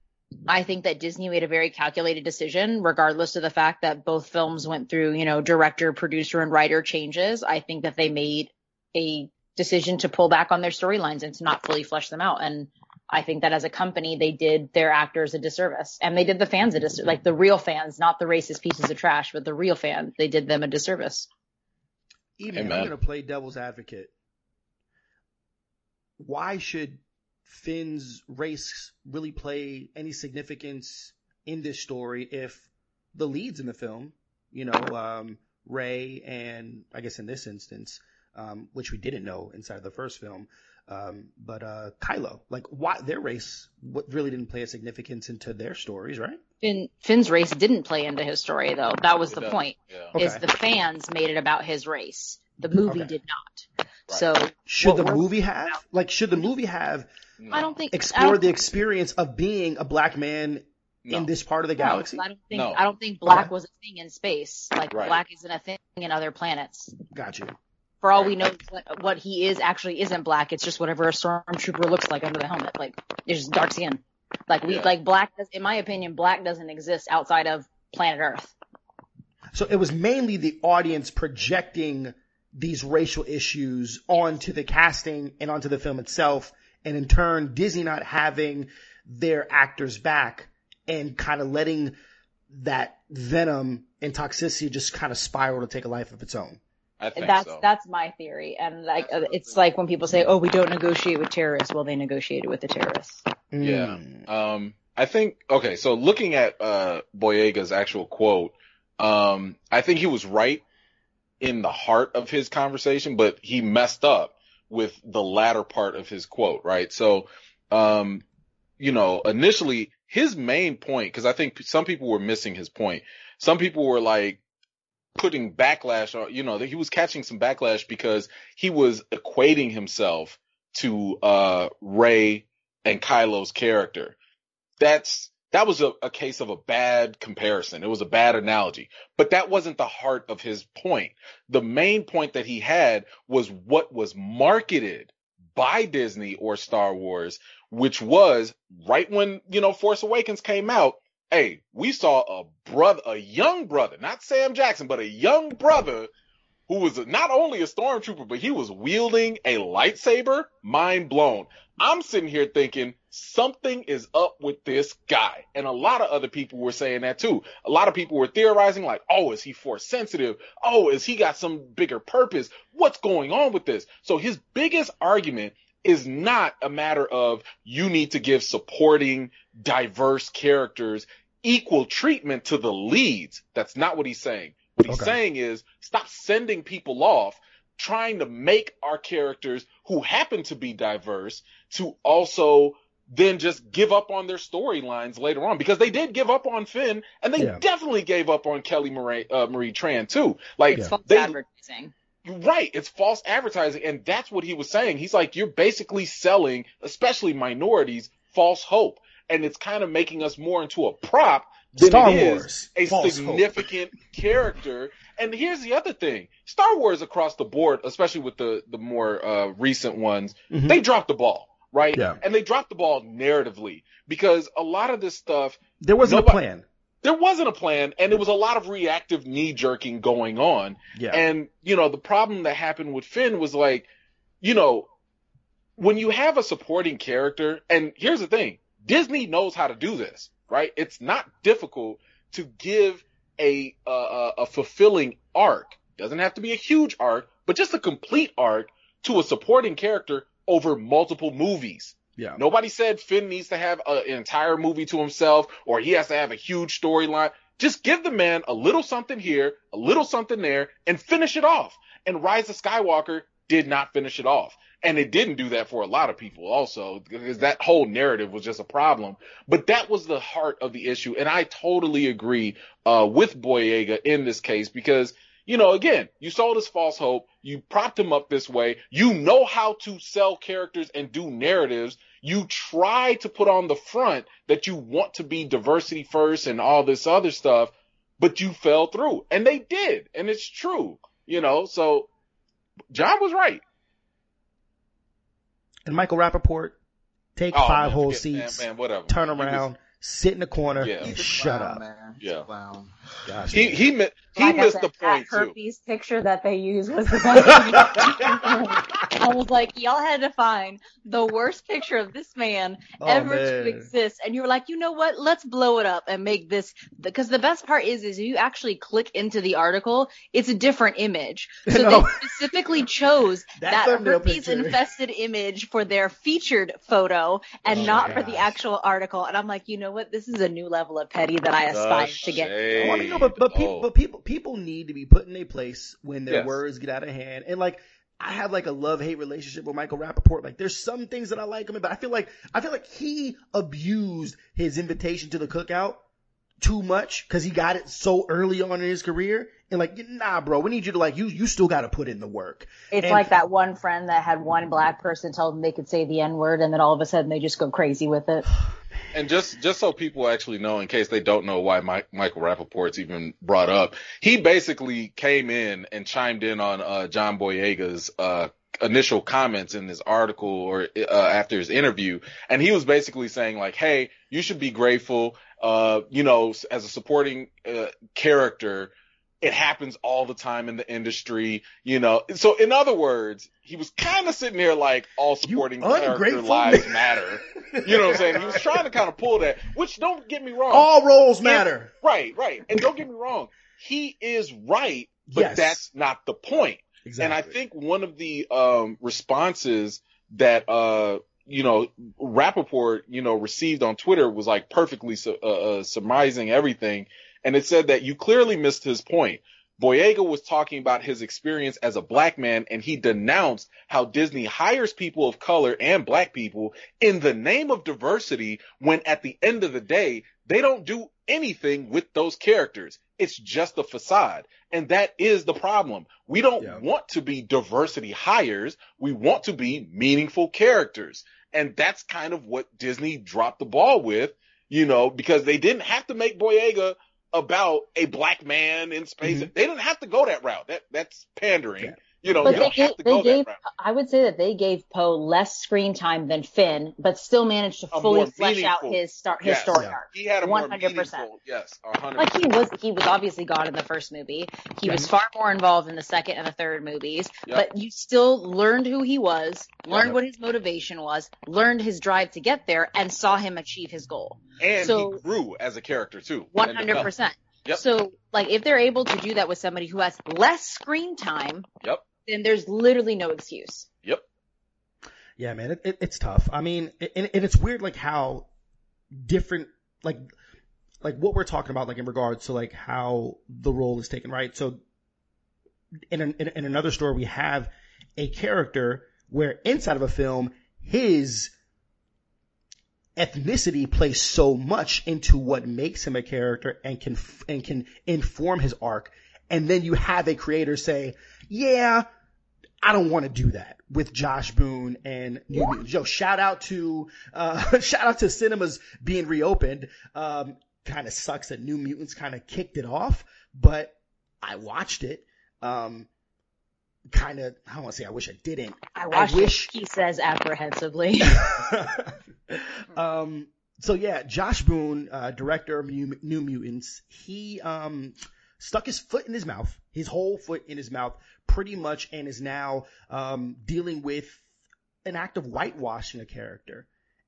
I think that Disney made a very calculated decision, regardless of the fact that both films went through, you know, director, producer, and writer changes. I think that they made a decision to pull back on their storylines and to not fully flesh them out. And I think that as a company, they did their actors a disservice and they did the fans a disservice, like the real fans, not the racist pieces of trash, but the real fans, they did them a disservice. Even I'm Amen. going to play devil's advocate. Why should Finn's race really play any significance in this story if the leads in the film, you know, um, Rey and I guess in this instance, um, which we didn't know inside of the first film, um, but uh, Kylo, like why their race what really didn't play a significance into their stories, right? Finn, Finn's race didn't play into his story though. That was It the doesn't. point. Yeah. Is Okay. the fans made it about his race. The movie Okay. did not. Right. So Should the movie have like should the movie have No. I don't think I explore don't the experience of being a black man No. in this part of the No, galaxy? I don't think No. I don't think black Okay. was a thing in space. Like Right. black isn't a thing in other planets. Got you. For all we know, what, what he is actually isn't black. It's just whatever a stormtrooper looks like under the helmet. Like it's just dark skin. Like we Yeah. like black. Does, in my opinion, black doesn't exist outside of planet Earth. So it was mainly the audience projecting these racial issues onto the casting and onto the film itself, and in turn, Disney not having their actors back and kind of letting that venom and toxicity just kind of spiral to take a life of its own. I think That's so. that's my theory. And like it's like when people say, "Oh, we don't negotiate with terrorists." Well, they negotiated with the terrorists. Yeah. Mm. Um, I think okay. So looking at uh, Boyega's actual quote, um, I think he was right in the heart of his conversation, but he messed up with the latter part of his quote. Right. So, um, you know, initially his main point, because I think some people were missing his point. Some people were like putting backlash on. You know, he was catching some backlash because he was equating himself to uh Rey and Kylo's character. That's that was a, a case of a bad comparison. It was a bad analogy, but that wasn't the heart of his point. The main point that he had was what was marketed by Disney or Star Wars, which was right when, you know, Force Awakens came out. Hey, we saw a brother, a young brother, not Sam Jackson, but a young brother who was not only a stormtrooper, but he was wielding a lightsaber. Mind blown. I'm sitting here thinking something is up with this guy. And a lot of other people were saying that too. A lot of people were theorizing like, oh, is he force sensitive? Oh, is he got some bigger purpose? What's going on with this? So his biggest argument is not a matter of you need to give supporting diverse characters equal treatment to the leads. That's not what he's saying. What he's Okay. saying is stop sending people off trying to make our characters who happen to be diverse to also then just give up on their storylines later on because they did give up on Finn and they Yeah. definitely gave up on Kelly Marie, uh, Marie Tran too. Like It's false they, advertising. Right. It's false advertising. And that's what he was saying. He's like, you're basically selling, especially minorities, false hope. And it's kind of making us more into a prop than Star it is Wars, a false hope. significant character. And here's the other thing. Star Wars across the board, especially with the, the more, uh, recent ones, Mhm. they dropped the ball, right? Yeah. And they dropped the ball narratively because a lot of this stuff There wasn't Nobody- a plan. there wasn't a plan and it was a lot of reactive knee jerking going on. Yeah. And, you know, the problem that happened with Finn was like, you know, when you have a supporting character, and here's the thing, Disney knows how to do this, right? It's not difficult to give a, a, fulfilling arc. Doesn't have to be a huge arc, but just a complete arc to a supporting character over multiple movies. yeah. Nobody said Finn needs to have a, an entire movie to himself or he has to have a huge storyline. Just give the man a little something here, a little something there, and finish it off. And Rise of Skywalker did not finish it off. And it didn't do that for a lot of people also, because that whole narrative was just a problem. But that was the heart of the issue. And I totally agree, uh, with Boyega in this case, because, you know, again, you sold us false hope. You propped him up this way. You know how to sell characters and do narratives. You try to put on the front that you want to be diversity first and all this other stuff, but you fell through. And they did. And it's true, you know, so John was right. And Michael Rapaport, take Oh, five man, whole forget- man, seats, man, whatever. turn He was- around, sit in the corner, Yeah. and shut clown, up. Man. Yeah. Clown. Gosh, he he mi- he like missed said, the point that too. herpes picture that they used was the best. I was like, y'all had to find the worst picture of this man Oh, ever man. to exist, and you were like, you know what? Let's blow it up and make this. Because the best part is, is you actually click into the article, it's a different image. So No. they specifically chose That that, herpes picture. infested image for their featured photo and Oh, not my for the actual article. And I'm like, you know what? This is a new level of petty that I oh, aspire to get. Shade. Well, no, but, but people, Oh. but people, people need to be put in a place when their Yes. words get out of hand. And like, I have like a love hate relationship with Michael Rapaport. Like, there's some things that I like him, in, but I feel like I feel like he abused his invitation to the cookout too much because he got it so early on in his career. And like, nah, bro, we need you to like you. You still got to put in the work. It's And- like that one friend that had one black person tell them they could say the N word, and then all of a sudden they just go crazy with it. And just just so people actually know, in case they don't know why Mike, Michael Rapaport's even brought up, he basically came in and chimed in on uh, John Boyega's uh, initial comments in this article or uh, after his interview, and he was basically saying like, "Hey, you should be grateful. Uh, you know, as a supporting uh, character." It happens all the time in the industry, you know. So, in other words, he was kind of sitting there like, all supporting character lives matter. You know what I'm saying? He was trying to kind of pull that, which don't get me wrong. All roles matter. Right, right. And don't get me wrong. He is right, but Yes. that's not the point. Exactly. And I think one of the um, responses that uh, you know Rapaport you know received on Twitter was like perfectly su- uh, uh, surmising everything, and it said that you clearly missed his point. Boyega was talking about his experience as a black man, and he denounced how Disney hires people of color and black people in the name of diversity, when at the end of the day they don't do anything with those characters. It's just a facade. And that is the problem. We don't Yeah. want to be diversity hires. We want to be meaningful characters. And that's kind of what Disney dropped the ball with, you know, because they didn't have to make Boyega about a black man in space. Mhm. They didn't have to go that route. That that's pandering. Yeah. You know, But you they don't have gave, to they go gave that route. I would say that they gave Poe less screen time than Finn, but still managed to A fully more flesh out his start his Yes. story Yeah. arc. He had a more 100%. yes, a hundred. Like he was he was obviously God in the first movie. He was far more involved in the second and the third movies. Yep. But you still learned who he was, learned Yep. what his motivation was, learned his drive to get there, and saw him achieve his goal. and so- he grew as a character too. Uh, 100 percent. Yep. So like if they're able to do that with somebody who has less screen time, Yep. Then there's literally no excuse. Yep. Yeah, man, it, it, it's tough. I mean, it, and, and it's weird, like how different, like, like what we're talking about, like in regards to like how the role is taken, right? So, in an, in, in another story, we have a character where inside of a film, his ethnicity plays so much into what makes him a character and can and can inform his arc. And then you have a creator say, "Yeah, I don't want to do that with Josh Boone and New Mutants. Yo, shout out to uh shout out to cinemas being reopened. Um kind of sucks that New Mutants kind of kicked it off, but I watched it. Um kind of I don't want to say I wish I didn't. I watched wish- it, he says apprehensively. um so yeah, Josh Boone, uh director of New, New Mutants, he um stuck his foot in his mouth, his whole foot in his mouth pretty much and is now um dealing with an act of whitewashing a character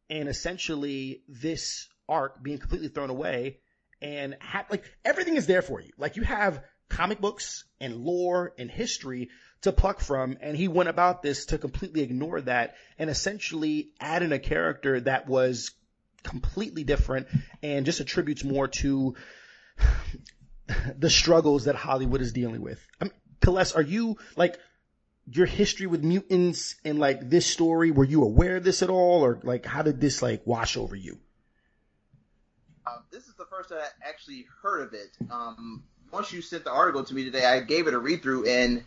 and essentially this arc being completely thrown away and ha- like everything is there for you. Like you have comic books and lore and history to pluck from and he went about this to completely ignore that and essentially add in a character that was completely different and just attributes more to the struggles that Hollywood is dealing with. I mean, Celeste, are you like your history with mutants and like this story? Were you aware of this at all, or like how did this like wash over you? Uh, this is the first I actually heard of it. Um, once you sent the article to me today, I gave it a read through, and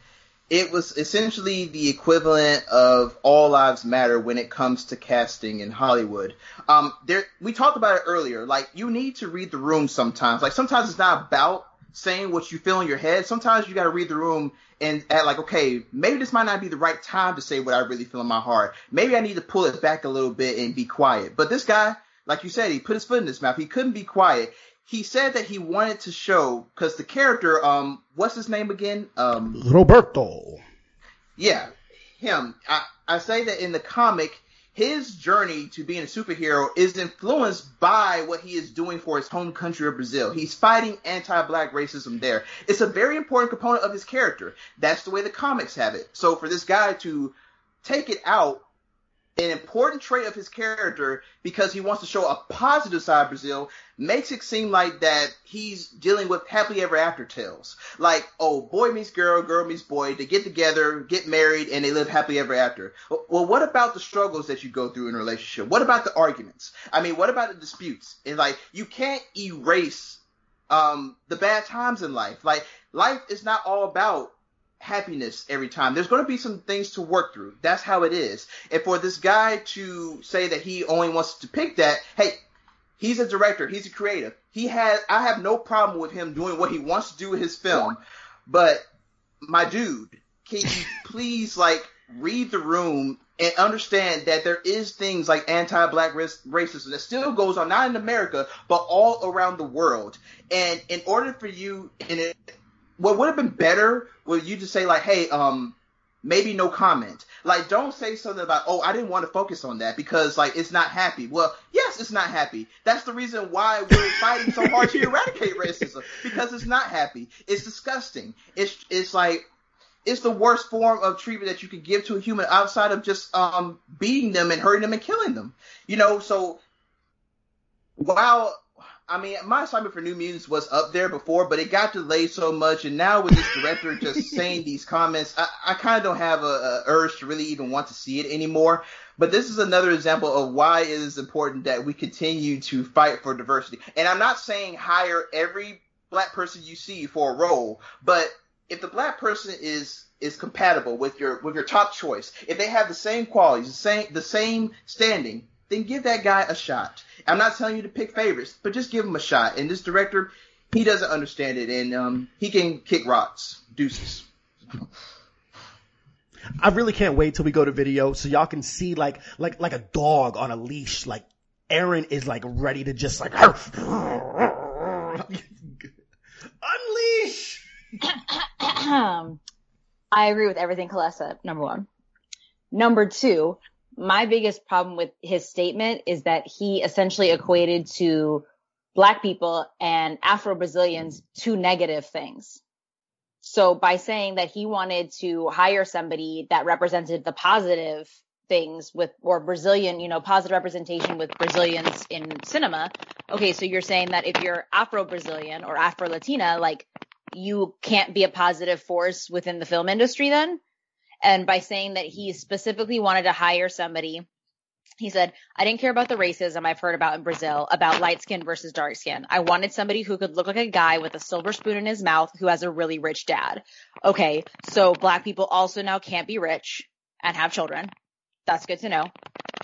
it was essentially the equivalent of All Lives Matter when it comes to casting in Hollywood. Um, there, we talked about it earlier. Like you need to read the room sometimes. Like sometimes it's not about saying what you feel in your head. Sometimes you got to read the room and at like, okay, maybe this might not be the right time to say what I really feel in my heart. Maybe I need to pull it back a little bit and be quiet. But this guy, like you said, he put his foot in his mouth. He couldn't be quiet. he said that he wanted to show because the character, um, what's his name again? Um, Roberto. Yeah, him. I, I say that in the comic, his journey to being a superhero is influenced by what he is doing for his home country of Brazil. He's fighting anti-black racism there. It's a very important component of his character. That's the way the comics have it. So for this guy to take it out an important trait of his character because he wants to show a positive side of Brazil makes it seem like that he's dealing with happily ever after tales. Like, oh, boy meets girl, girl meets boy, they get together, get married, and they live happily ever after. Well, what about the struggles that you go through in a relationship? What about the arguments? I mean, what about the disputes? And like, you can't erase um, the bad times in life. Like, life is not all about happiness every time. There's going to be some things to work through. That's how it is. And for this guy to say that he only wants to pick that, hey, he's a director, he's a creative. He has I have no problem with him doing what he wants to do with his film. But my dude, can you please like read the room and understand that there is things like anti-black racism that still goes on, not in America, but all around the world. And in order for you, and it, what would have been better would you just say like, hey, um, maybe no comment. Like, don't say something about, oh, I didn't want to focus on that because like it's not happy. Well, yes, it's not happy. That's the reason why we're fighting so hard to eradicate racism because it's not happy. It's disgusting. It's it's like it's the worst form of treatment that you could give to a human outside of just um beating them and hurting them and killing them. You know, so while I mean, my assignment for New Mutants was up there before, but it got delayed so much, and now with this director just saying these comments, I, I kind of don't have a, a, urge to really even want to see it anymore. But this is another example of why it is important that we continue to fight for diversity. And I'm not saying hire every black person you see for a role, but if the black person is is compatible with your with your top choice, if they have the same qualities, the same the same standing, then give that guy a shot. I'm not telling you to pick favorites, but just give him a shot. And this director, he doesn't understand it, and um, he can kick rocks. Deuces. I really can't wait till we go to video so y'all can see like like like a dog on a leash. Like Erin is like ready to just like unleash. I agree with everything Colette said. Number one. Number two, my biggest problem with his statement is that he essentially equated to black people and Afro Brazilians two negative things. So by saying that he wanted to hire somebody that represented the positive things with or Brazilian, you know, positive representation with Brazilians in cinema. Okay, so you're saying that if you're Afro Brazilian or Afro Latina, like you can't be a positive force within the film industry then? And by saying that he specifically wanted to hire somebody, he said, I didn't care about the racism I've heard about in Brazil about light skin versus dark skin. I wanted somebody who could look like a guy with a silver spoon in his mouth who has a really rich dad. Okay. So black people also now can't be rich and have children. That's good to know.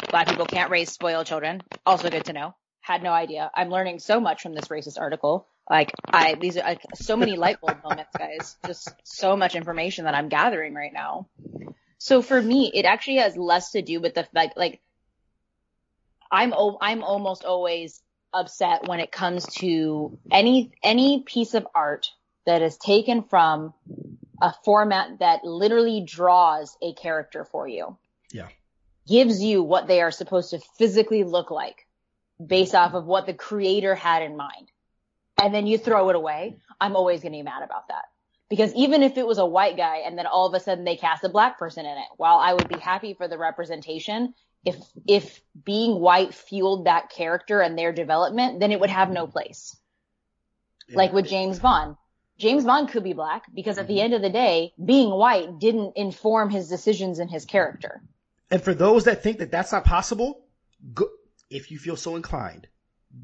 Black people can't raise spoiled children. Also good to know. Had no idea. I'm learning so much from this racist article. Like I, these are like so many light bulb moments, guys. Just so much information that I'm gathering right now. So for me, it actually has less to do with the like, like I'm, I'm almost always upset when it comes to any, any piece of art that is taken from a format that literally draws a character for you. Yeah. Gives you what they are supposed to physically look like based off of what the creator had in mind and then you throw it away, I'm always going to be mad about that. Because even if it was a white guy and then all of a sudden they cast a black person in it, while I would be happy for the representation, if, if being white fueled that character and their development, then it would have no place. Yeah. Like with James Bond. James Bond could be black because at the mm-hmm. end of the day, being white didn't inform his decisions and his character. And for those that think that that's not possible, go, if you feel so inclined,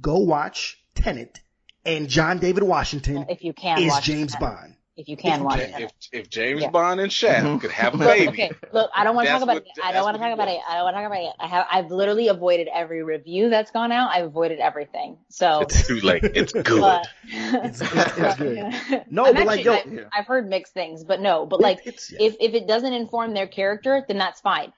go watch Tenet and John David Washington if you can is James Bond. If you can if, watch it. If, if James yeah. Bond and Shaq mm-hmm. could have a baby. okay, look, I don't want to talk about what, it. I don't want to talk about it. I don't want to talk about it. I have I've literally avoided every review that's gone out. I've avoided everything. So it's too late. It's good. But, it's, it's, it's, good. No, I'm but actually, like yo, I've, I've, heard mixed things, but no, but like yeah. if if it doesn't inform their character, then that's fine.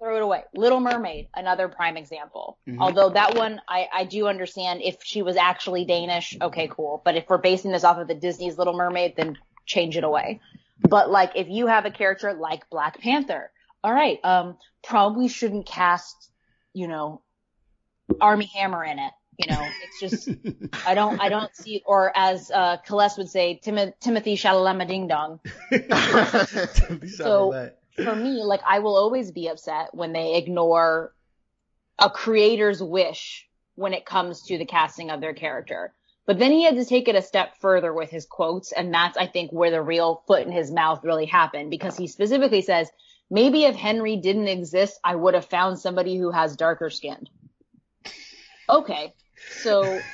Right. throw it away. Little Mermaid, another prime example. Mhm. Although that one, I, I do understand if she was actually Danish, okay, cool. But if we're basing this off of the Disney's Little Mermaid, then change it away. But like, if you have a character like Black Panther, all right, um, probably shouldn't cast, you know, Armie Hammer in it. You know, it's just, I don't, I don't see, or as, uh, Celeste would say, Tim- Timothy Shalalama Ding Dong. So- for me, like I will always be upset when they ignore a creator's wish when it comes to the casting of their character. But then he had to take it a step further with his quotes, and that's I think where the real foot in his mouth really happened because he specifically says, "Maybe if Henry didn't exist, I would have found somebody who has darker skin." Okay, so.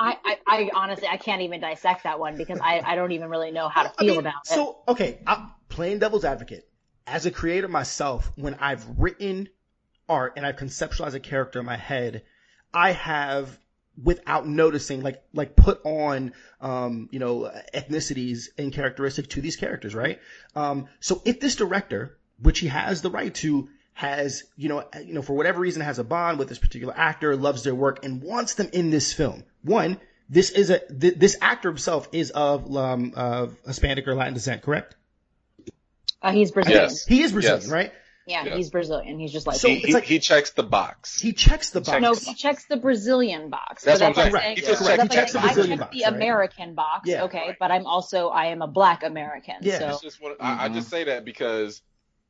I, I, I honestly I can't even dissect that one because I, I don't even really know how to I feel mean, about it. So, okay, I'm playing devil's advocate. As a creator myself, when I've written art and I've conceptualized a character in my head, I have, without noticing, like, like put on, um, you know, ethnicities and characteristics to these characters, right? Um, so if this director, which he has the right to, has, you know, you know, for whatever reason has a bond with this particular actor, loves their work, and wants them in this film. One, this is a, th- this actor himself is of, um, of Hispanic or Latin descent, correct? Uh, he's Brazilian. Yes. He is Brazilian, Yes. right? Yeah, Yeah. he's Brazilian. He's just like So he, it's he, like- he checks the box. He checks the box. no, he checks the Brazilian box. That's But what I'm saying. saying- He just but checks- that's he like checks the saying, I check box, the right? American box, Yeah. okay, but I'm also I am a black American. Yeah. So It's just what, I, I Mhm. just say that because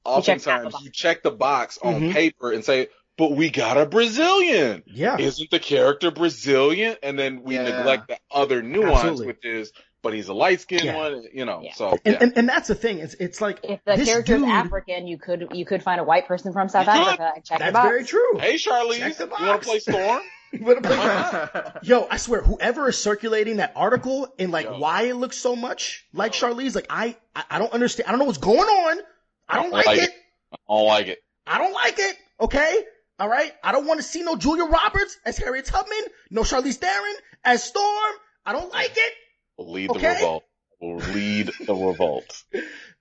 He checks half the oftentimes you check the box on Mhm. paper and say, but we got a Brazilian. Yeah. Isn't the character Brazilian? And then we Yeah. neglect the other nuance, Absolutely. which is, but he's a light skinned Yeah. one, you know, Yeah. so. And, yeah. and, and that's the thing. It's, it's like, if the this character is dude- African, you could you could find a white person from South Africa and check the that's box. very true. hey, Check Charlize, you want to play Storm? What a- Yo, I swear, whoever is circulating that article and like Yo. why it looks so much like Charlize, like I, I, I don't understand. I don't know what's going on. I don't like, like it. I don't like it. I don't like it. Okay. All right. I don't want to see no Julia Roberts as Harriet Tubman, no Charlize Theron as Storm. I don't like it. We'll lead Okay. the revolt. We'll lead the revolt.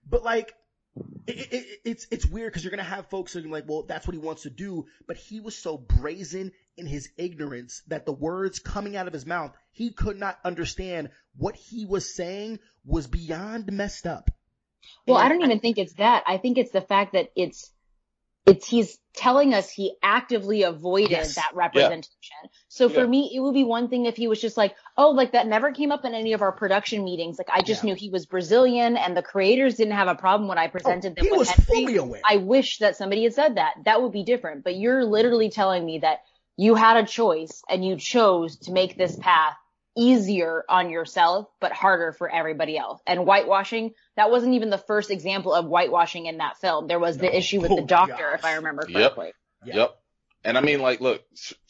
But like, it, it, it- it's it's weird because you're gonna have folks who are like, well, that's what he wants to do. But he was so brazen in his ignorance that the words coming out of his mouth, he could not understand what he was saying was beyond messed up. Well, I don't even think it's that. I think it's the fact that it's it's he's telling us he actively avoided Yes. that representation. So for Yeah. me, it would be one thing if he was just like, oh, like that never came up in any of our production meetings. Like I just Yeah. knew he was Brazilian and the creators didn't have a problem when I Oh, presented them he with was Henry. fully aware. I wish that somebody had said that. That would be different. But you're literally telling me that you had a choice and you chose to make this path easier on yourself, but harder for everybody else. And whitewashing, that wasn't even the first example of whitewashing in that film. There was the issue with Oh, the doctor, gosh. if I remember Yep. correctly. Yeah. Yep. And I mean, like, look,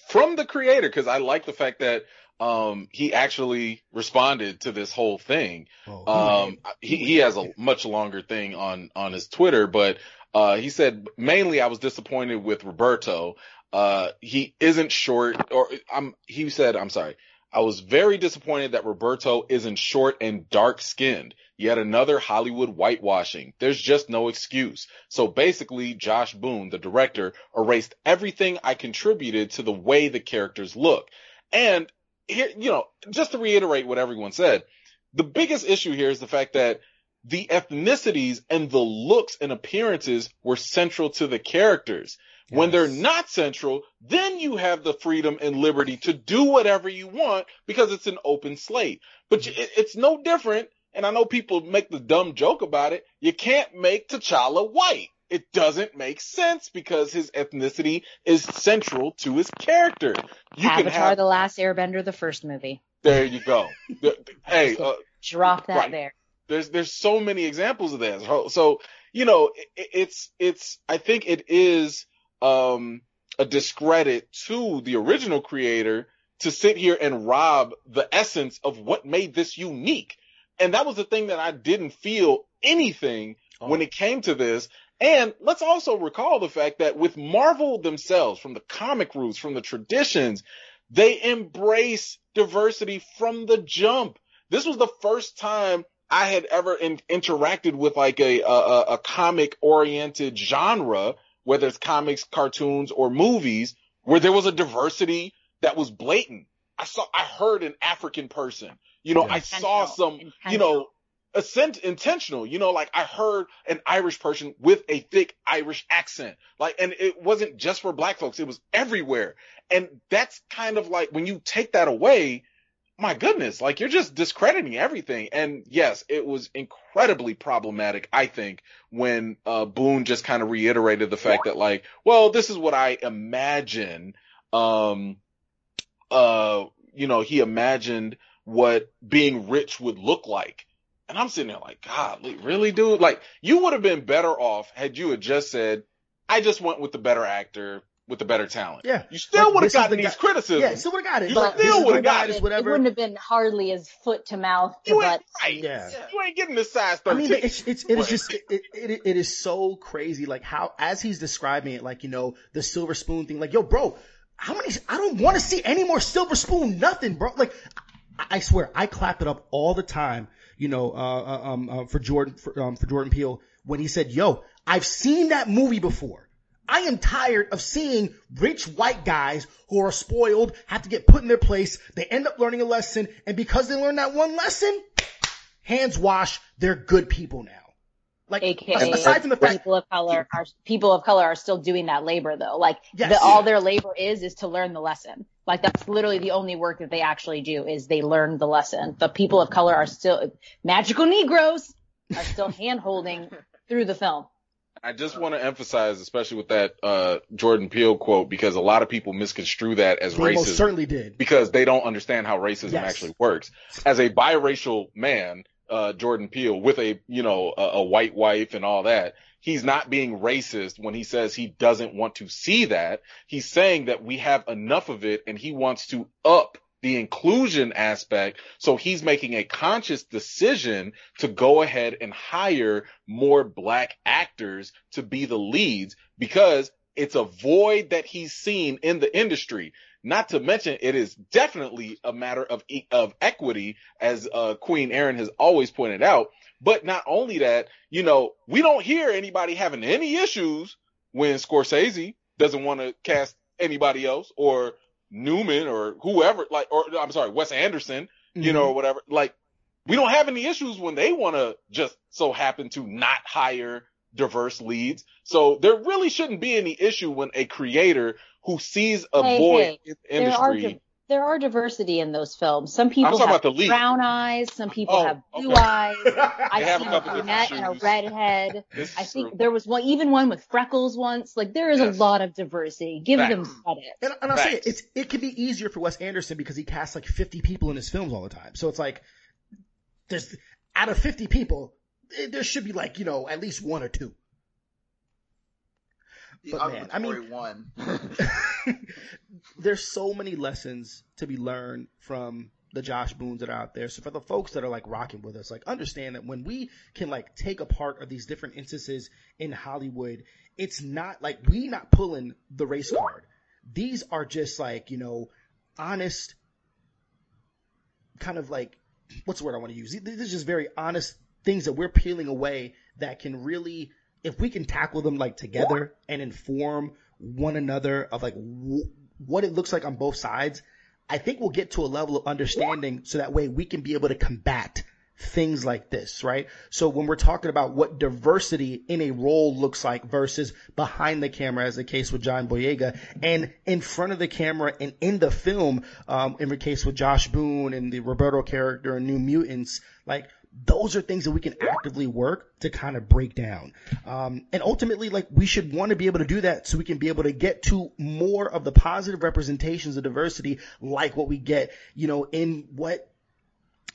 from the creator, because I like the fact that um he actually responded to this whole thing. Oh, Um, he he has a much longer thing on on his Twitter, but uh, he said mainly I was disappointed with Roberto. Uh, he isn't short, or I'm. He said, I'm sorry. I was very disappointed that Roberto isn't short and dark skinned. Yet another Hollywood whitewashing. There's just no excuse. So basically, Josh Boone, the director, erased everything I contributed to the way the characters look. And here, you know, just to reiterate what everyone said, the biggest issue here is the fact that the ethnicities and the looks and appearances were central to the characters. When they're not central, then you have the freedom and liberty to do whatever you want because it's an open slate. But it's no different. And I know people make the dumb joke about it. You can't make T'Challa white. It doesn't make sense because his ethnicity is central to his character. You can Avatar: have, The Last Airbender, the first movie. there you go. Hey, uh, Drop that Right. there. there's there's so many examples of that. So, so you know, it, it's it's I think it is um a discredit to the original creator to sit here and rob the essence of what made this unique. And that was the thing that I didn't feel anything Oh. when it came to this. And let's also recall the fact that with Marvel themselves, from the comic roots, from the traditions, they embrace diversity from the jump. This was the first time I had ever in, interacted with like a, a, a comic oriented genre whether it's comics, cartoons, or movies, where there was a diversity that was blatant. I saw, I heard an African person. You know, Yeah. I saw some, you know, ascent intentional. You know, like I heard an Irish person with a thick Irish accent. Like, and it wasn't just for black folks. It was everywhere. And that's kind of like when you take that away, my goodness, like you're just discrediting everything. And yes, it was incredibly problematic, I think, when uh, Boone just kind of reiterated the fact that like, well, this is what I imagine. Um, uh, you know, he imagined what being rich would look like. And I'm sitting there like, God, really, dude? Like, you would have been better off had you had just said, I just went with the better actor with the better talent. Yeah. You still Like, would have gotten the these guy- criticisms. Yeah, still would have got it. You Like, still would've the got guy, it. this It whatever. wouldn't have been hardly as foot to mouth to You ain't butt. right. Yeah. You ain't getting this size I mean, it's it's it is But- just it, it it is so crazy. Like how as he's describing it, like you know the silver spoon thing. Like yo, bro, how many? I don't want to see any more silver spoon. Nothing, bro. Like I, swear, I clap it up all the time. You know, uh, uh, um, uh, for Jordan for, um, for Jordan Peele when he said, "Yo, I've seen that movie before." I am tired of seeing rich white guys who are spoiled have to get put in their place. They end up learning a lesson, and because they learned that one lesson, hands wash, they're good people now. Like AKA aside from the fact, people of color are people of color are still doing that labor though. Like Yes. the, all their labor is is to learn the lesson. Like that's literally the only work that they actually do is they learn the lesson. The people of color are still magical Negroes are still hand holding through the film. I just want to emphasize, especially with that uh, Jordan Peele quote, because a lot of people misconstrue that as they most racism certainly did. because they don't understand how racism Yes. actually works. As a biracial man, uh, Jordan Peele, with a you know a, a white wife and all that, he's not being racist when he says he doesn't want to see that. He's saying that we have enough of it, and he wants to up the inclusion aspect. So he's making a conscious decision to go ahead and hire more black actors to be the leads because it's a void that he's seen in the industry. Not to mention, it is definitely a matter of of equity, as uh, Queen Erin has always pointed out. But not only that, you know, we don't hear anybody having any issues when Scorsese doesn't want to cast anybody else, or Newman, or whoever, like, or I'm sorry, Wes Anderson, you know, or whatever. Like, we don't have any issues when they want to just so happen to not hire diverse leads. So there really shouldn't be any issue when a creator who sees a Hey, void hey, in the There are industry. there are diversity in those films. Some people have about the brown eyes, some people Oh, have blue okay. eyes. I have a see a brunette and a redhead. I is think true. there was one, even one with freckles once. Like there is Yes. a lot of diversity. Give them credit. And, and I'll say it, it's it can be easier for Wes Anderson because he casts like 50 people in his films all the time. So it's like there's out of 50 people, there should be like you know at least one or two. The But, man, I mean- one. there's so many lessons to be learned from the Josh Boones that are out there. So for the folks that are like rocking with us, like understand that when we can like take apart of these different instances in Hollywood, it's not like we not pulling the race card. These are just like, you know, honest kind of like what's the word I want to use? This is just very honest things that we're peeling away that can really if we can tackle them like together and inform one another of like w- what it looks like on both sides, I think we'll get to a level of understanding so that way we can be able to combat things like this, right? So when we're talking about what diversity in a role looks like versus behind the camera, as the case with John Boyega, and in front of the camera and in the film, um, in the case with Josh Boone and the Roberto character and New Mutants, like those are things that we can actively work to kind of break down. Um, and ultimately, like we should want to be able to do that so we can be able to get to more of the positive representations of diversity, like what we get, you know, in what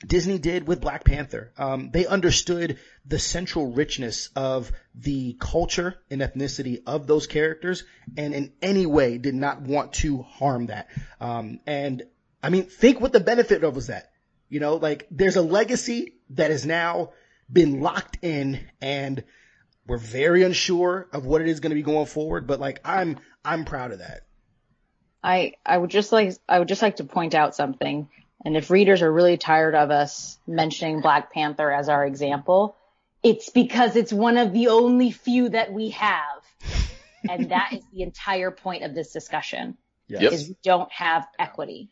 Disney did with Black Panther. Um, they understood the central richness of the culture and ethnicity of those characters and in any way did not want to harm that. Um, and I mean, think what the benefit of was that. You know, like there's a legacy that has now been locked in and we're very unsure of what it is going to be going forward, but like I'm, I'm proud of that. I I would just like I would just like to point out something. And if readers are really tired of us mentioning Black Panther as our example, it's because it's one of the only few that we have. and that is the entire point of this discussion. Yes. Is we don't have equity.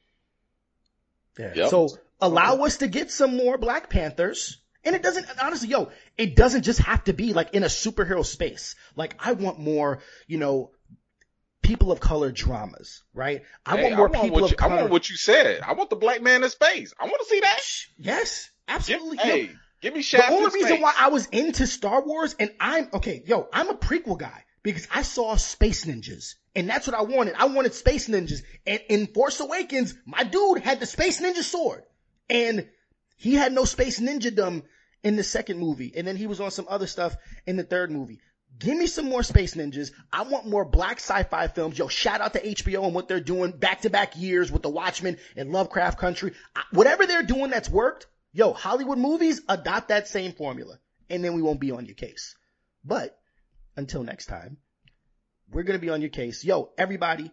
Yeah. Yep. So allow us to get some more Black Panthers. And it doesn't, honestly, yo, it doesn't just have to be like in a superhero space. Like I want more, you know, people of color dramas, right? I Hey, want more I want people what of you, I want what you said. I want the black man in space. I want to see that. yes, absolutely. yo. hey, give me the only reason space. why I was into Star Wars and I'm, okay, yo, I'm a prequel guy because I saw Space Ninjas. And that's what I wanted. I wanted Space Ninjas. And in Force Awakens, my dude had the Space Ninja sword. And he had no Space Ninja-dom in the second movie. And then he was on some other stuff in the third movie. Give me some more Space Ninjas. I want more black sci-fi films. Yo, shout out to HBO and what they're doing back to back years with The Watchmen and Lovecraft Country. Whatever they're doing that's worked, yo, Hollywood movies adopt that same formula. And then we won't be on your case. But until next time, we're going to be on your case. Yo, everybody,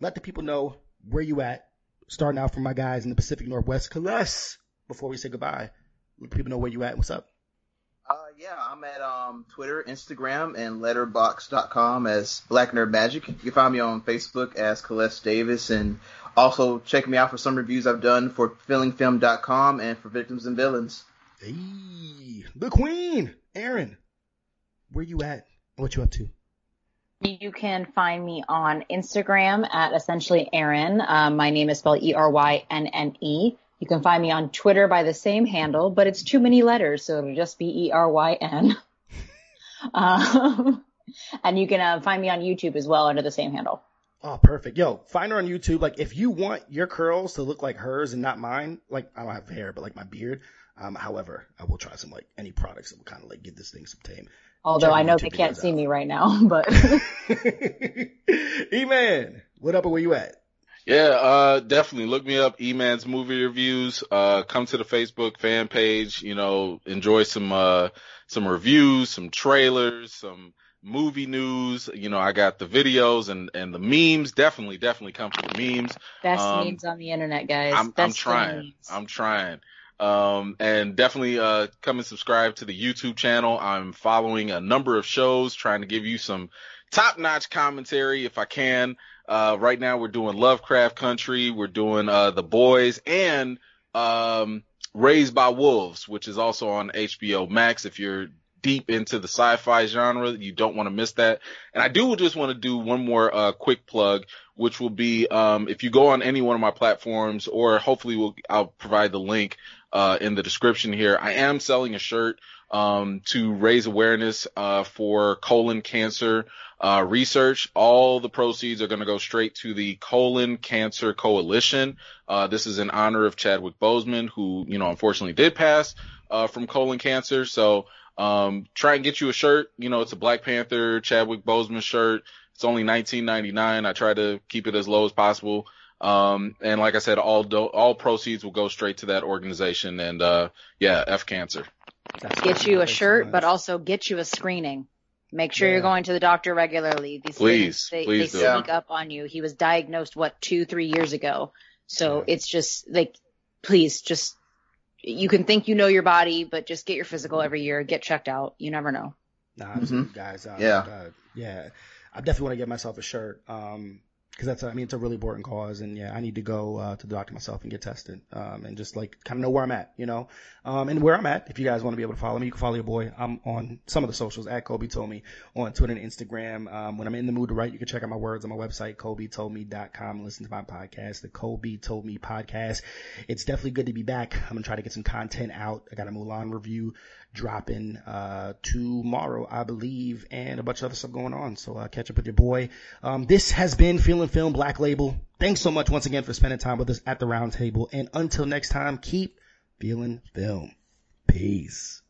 let the people know where you at. Starting out from my guys in the Pacific Northwest. Celeste, before we say goodbye, let people know where you at. and What's up? Uh, yeah, I'm at um, Twitter, Instagram, and Letterboxd.com as Black Nerd Magic. You can find me on Facebook as Celeste Davis, and also check me out for some reviews I've done for FeelingFilm.com and for Victims and Villains. Hey, the Queen, Erin. Where you at? What you up to? You can find me on Instagram at essentially Erin. Um, my name is spelled E R Y N N E. You can find me on Twitter by the same handle, but it's too many letters, so it'll just be E R Y N. Um, and you can uh, find me on YouTube as well under the same handle. Oh, perfect. Yo, find her on YouTube. Like, if you want your curls to look like hers and not mine, like, I don't have hair, but like my beard. Um, however, I will try some like any products that will kind of like give this thing some tame. Although I know they can't see out. me right now, but E-Man, what up and where you at? Yeah, uh, definitely look me up. E-Man's movie reviews. Uh, come to the Facebook fan page. You know, enjoy some uh some reviews, some trailers, some movie news. You know, I got the videos and and the memes. Definitely, definitely come for the memes. best Um, memes on the internet, guys. I'm, I'm trying. memes. I'm trying. Um, and definitely, uh, come and subscribe to the YouTube channel. I'm following a number of shows, trying to give you some top notch commentary if I can. Uh, right now we're doing Lovecraft Country. We're doing, uh, The Boys and, um, Raised by Wolves, which is also on HBO Max. If you're deep into the sci-fi genre, you don't want to miss that. And I do just want to do one more, uh, quick plug which will be um, if you go on any one of my platforms, or hopefully we'll, I'll provide the link uh, in the description here. I am selling a shirt um, to raise awareness uh, for colon cancer uh, research. All the proceeds are going to go straight to the Colon Cancer Coalition. Uh, this is in honor of Chadwick Boseman, who you know unfortunately did pass uh, from colon cancer. So um, try and get you a shirt. You know, it's a Black Panther Chadwick Boseman shirt. It's only 19.99. I try to keep it as low as possible. Um, and like I said, all do- all proceeds will go straight to that organization. And uh, yeah, F cancer. That's Get you a shirt, much. but also get you a screening. Make sure Yeah. you're going to the doctor regularly. These Please, things, they, please they do. sneak up on you. He was diagnosed what two, three years ago. So Yeah. it's just like, please, just you can think you know your body, but just get your physical every year. Get checked out. You never know. Nah, absolutely, guys. Uh, Yeah. uh, yeah. I definitely want to get myself a shirt. Um, cause that's, I mean, it's a really important cause. And yeah, I need to go, uh, to the doctor myself and get tested. Um, and just like kind of know where I'm at, you know? Um, and where I'm at, if you guys want to be able to follow me, you can follow your boy. I'm on some of the socials at Kobe Told Me on Twitter and Instagram. Um, when I'm in the mood to write, you can check out my words on my website, KobeToldMe.com and listen to my podcast, the Kobe Told Me podcast. It's definitely good to be back. I'm to try to get some content out. I got a Mulan review dropping uh tomorrow, I believe, and a bunch of other stuff going on. So uh, catch up with your boy. Um, this has been Feeling Film Black Label. Thanks so much once again for spending time with us at the roundtable. And until next time, keep feeling film. Peace.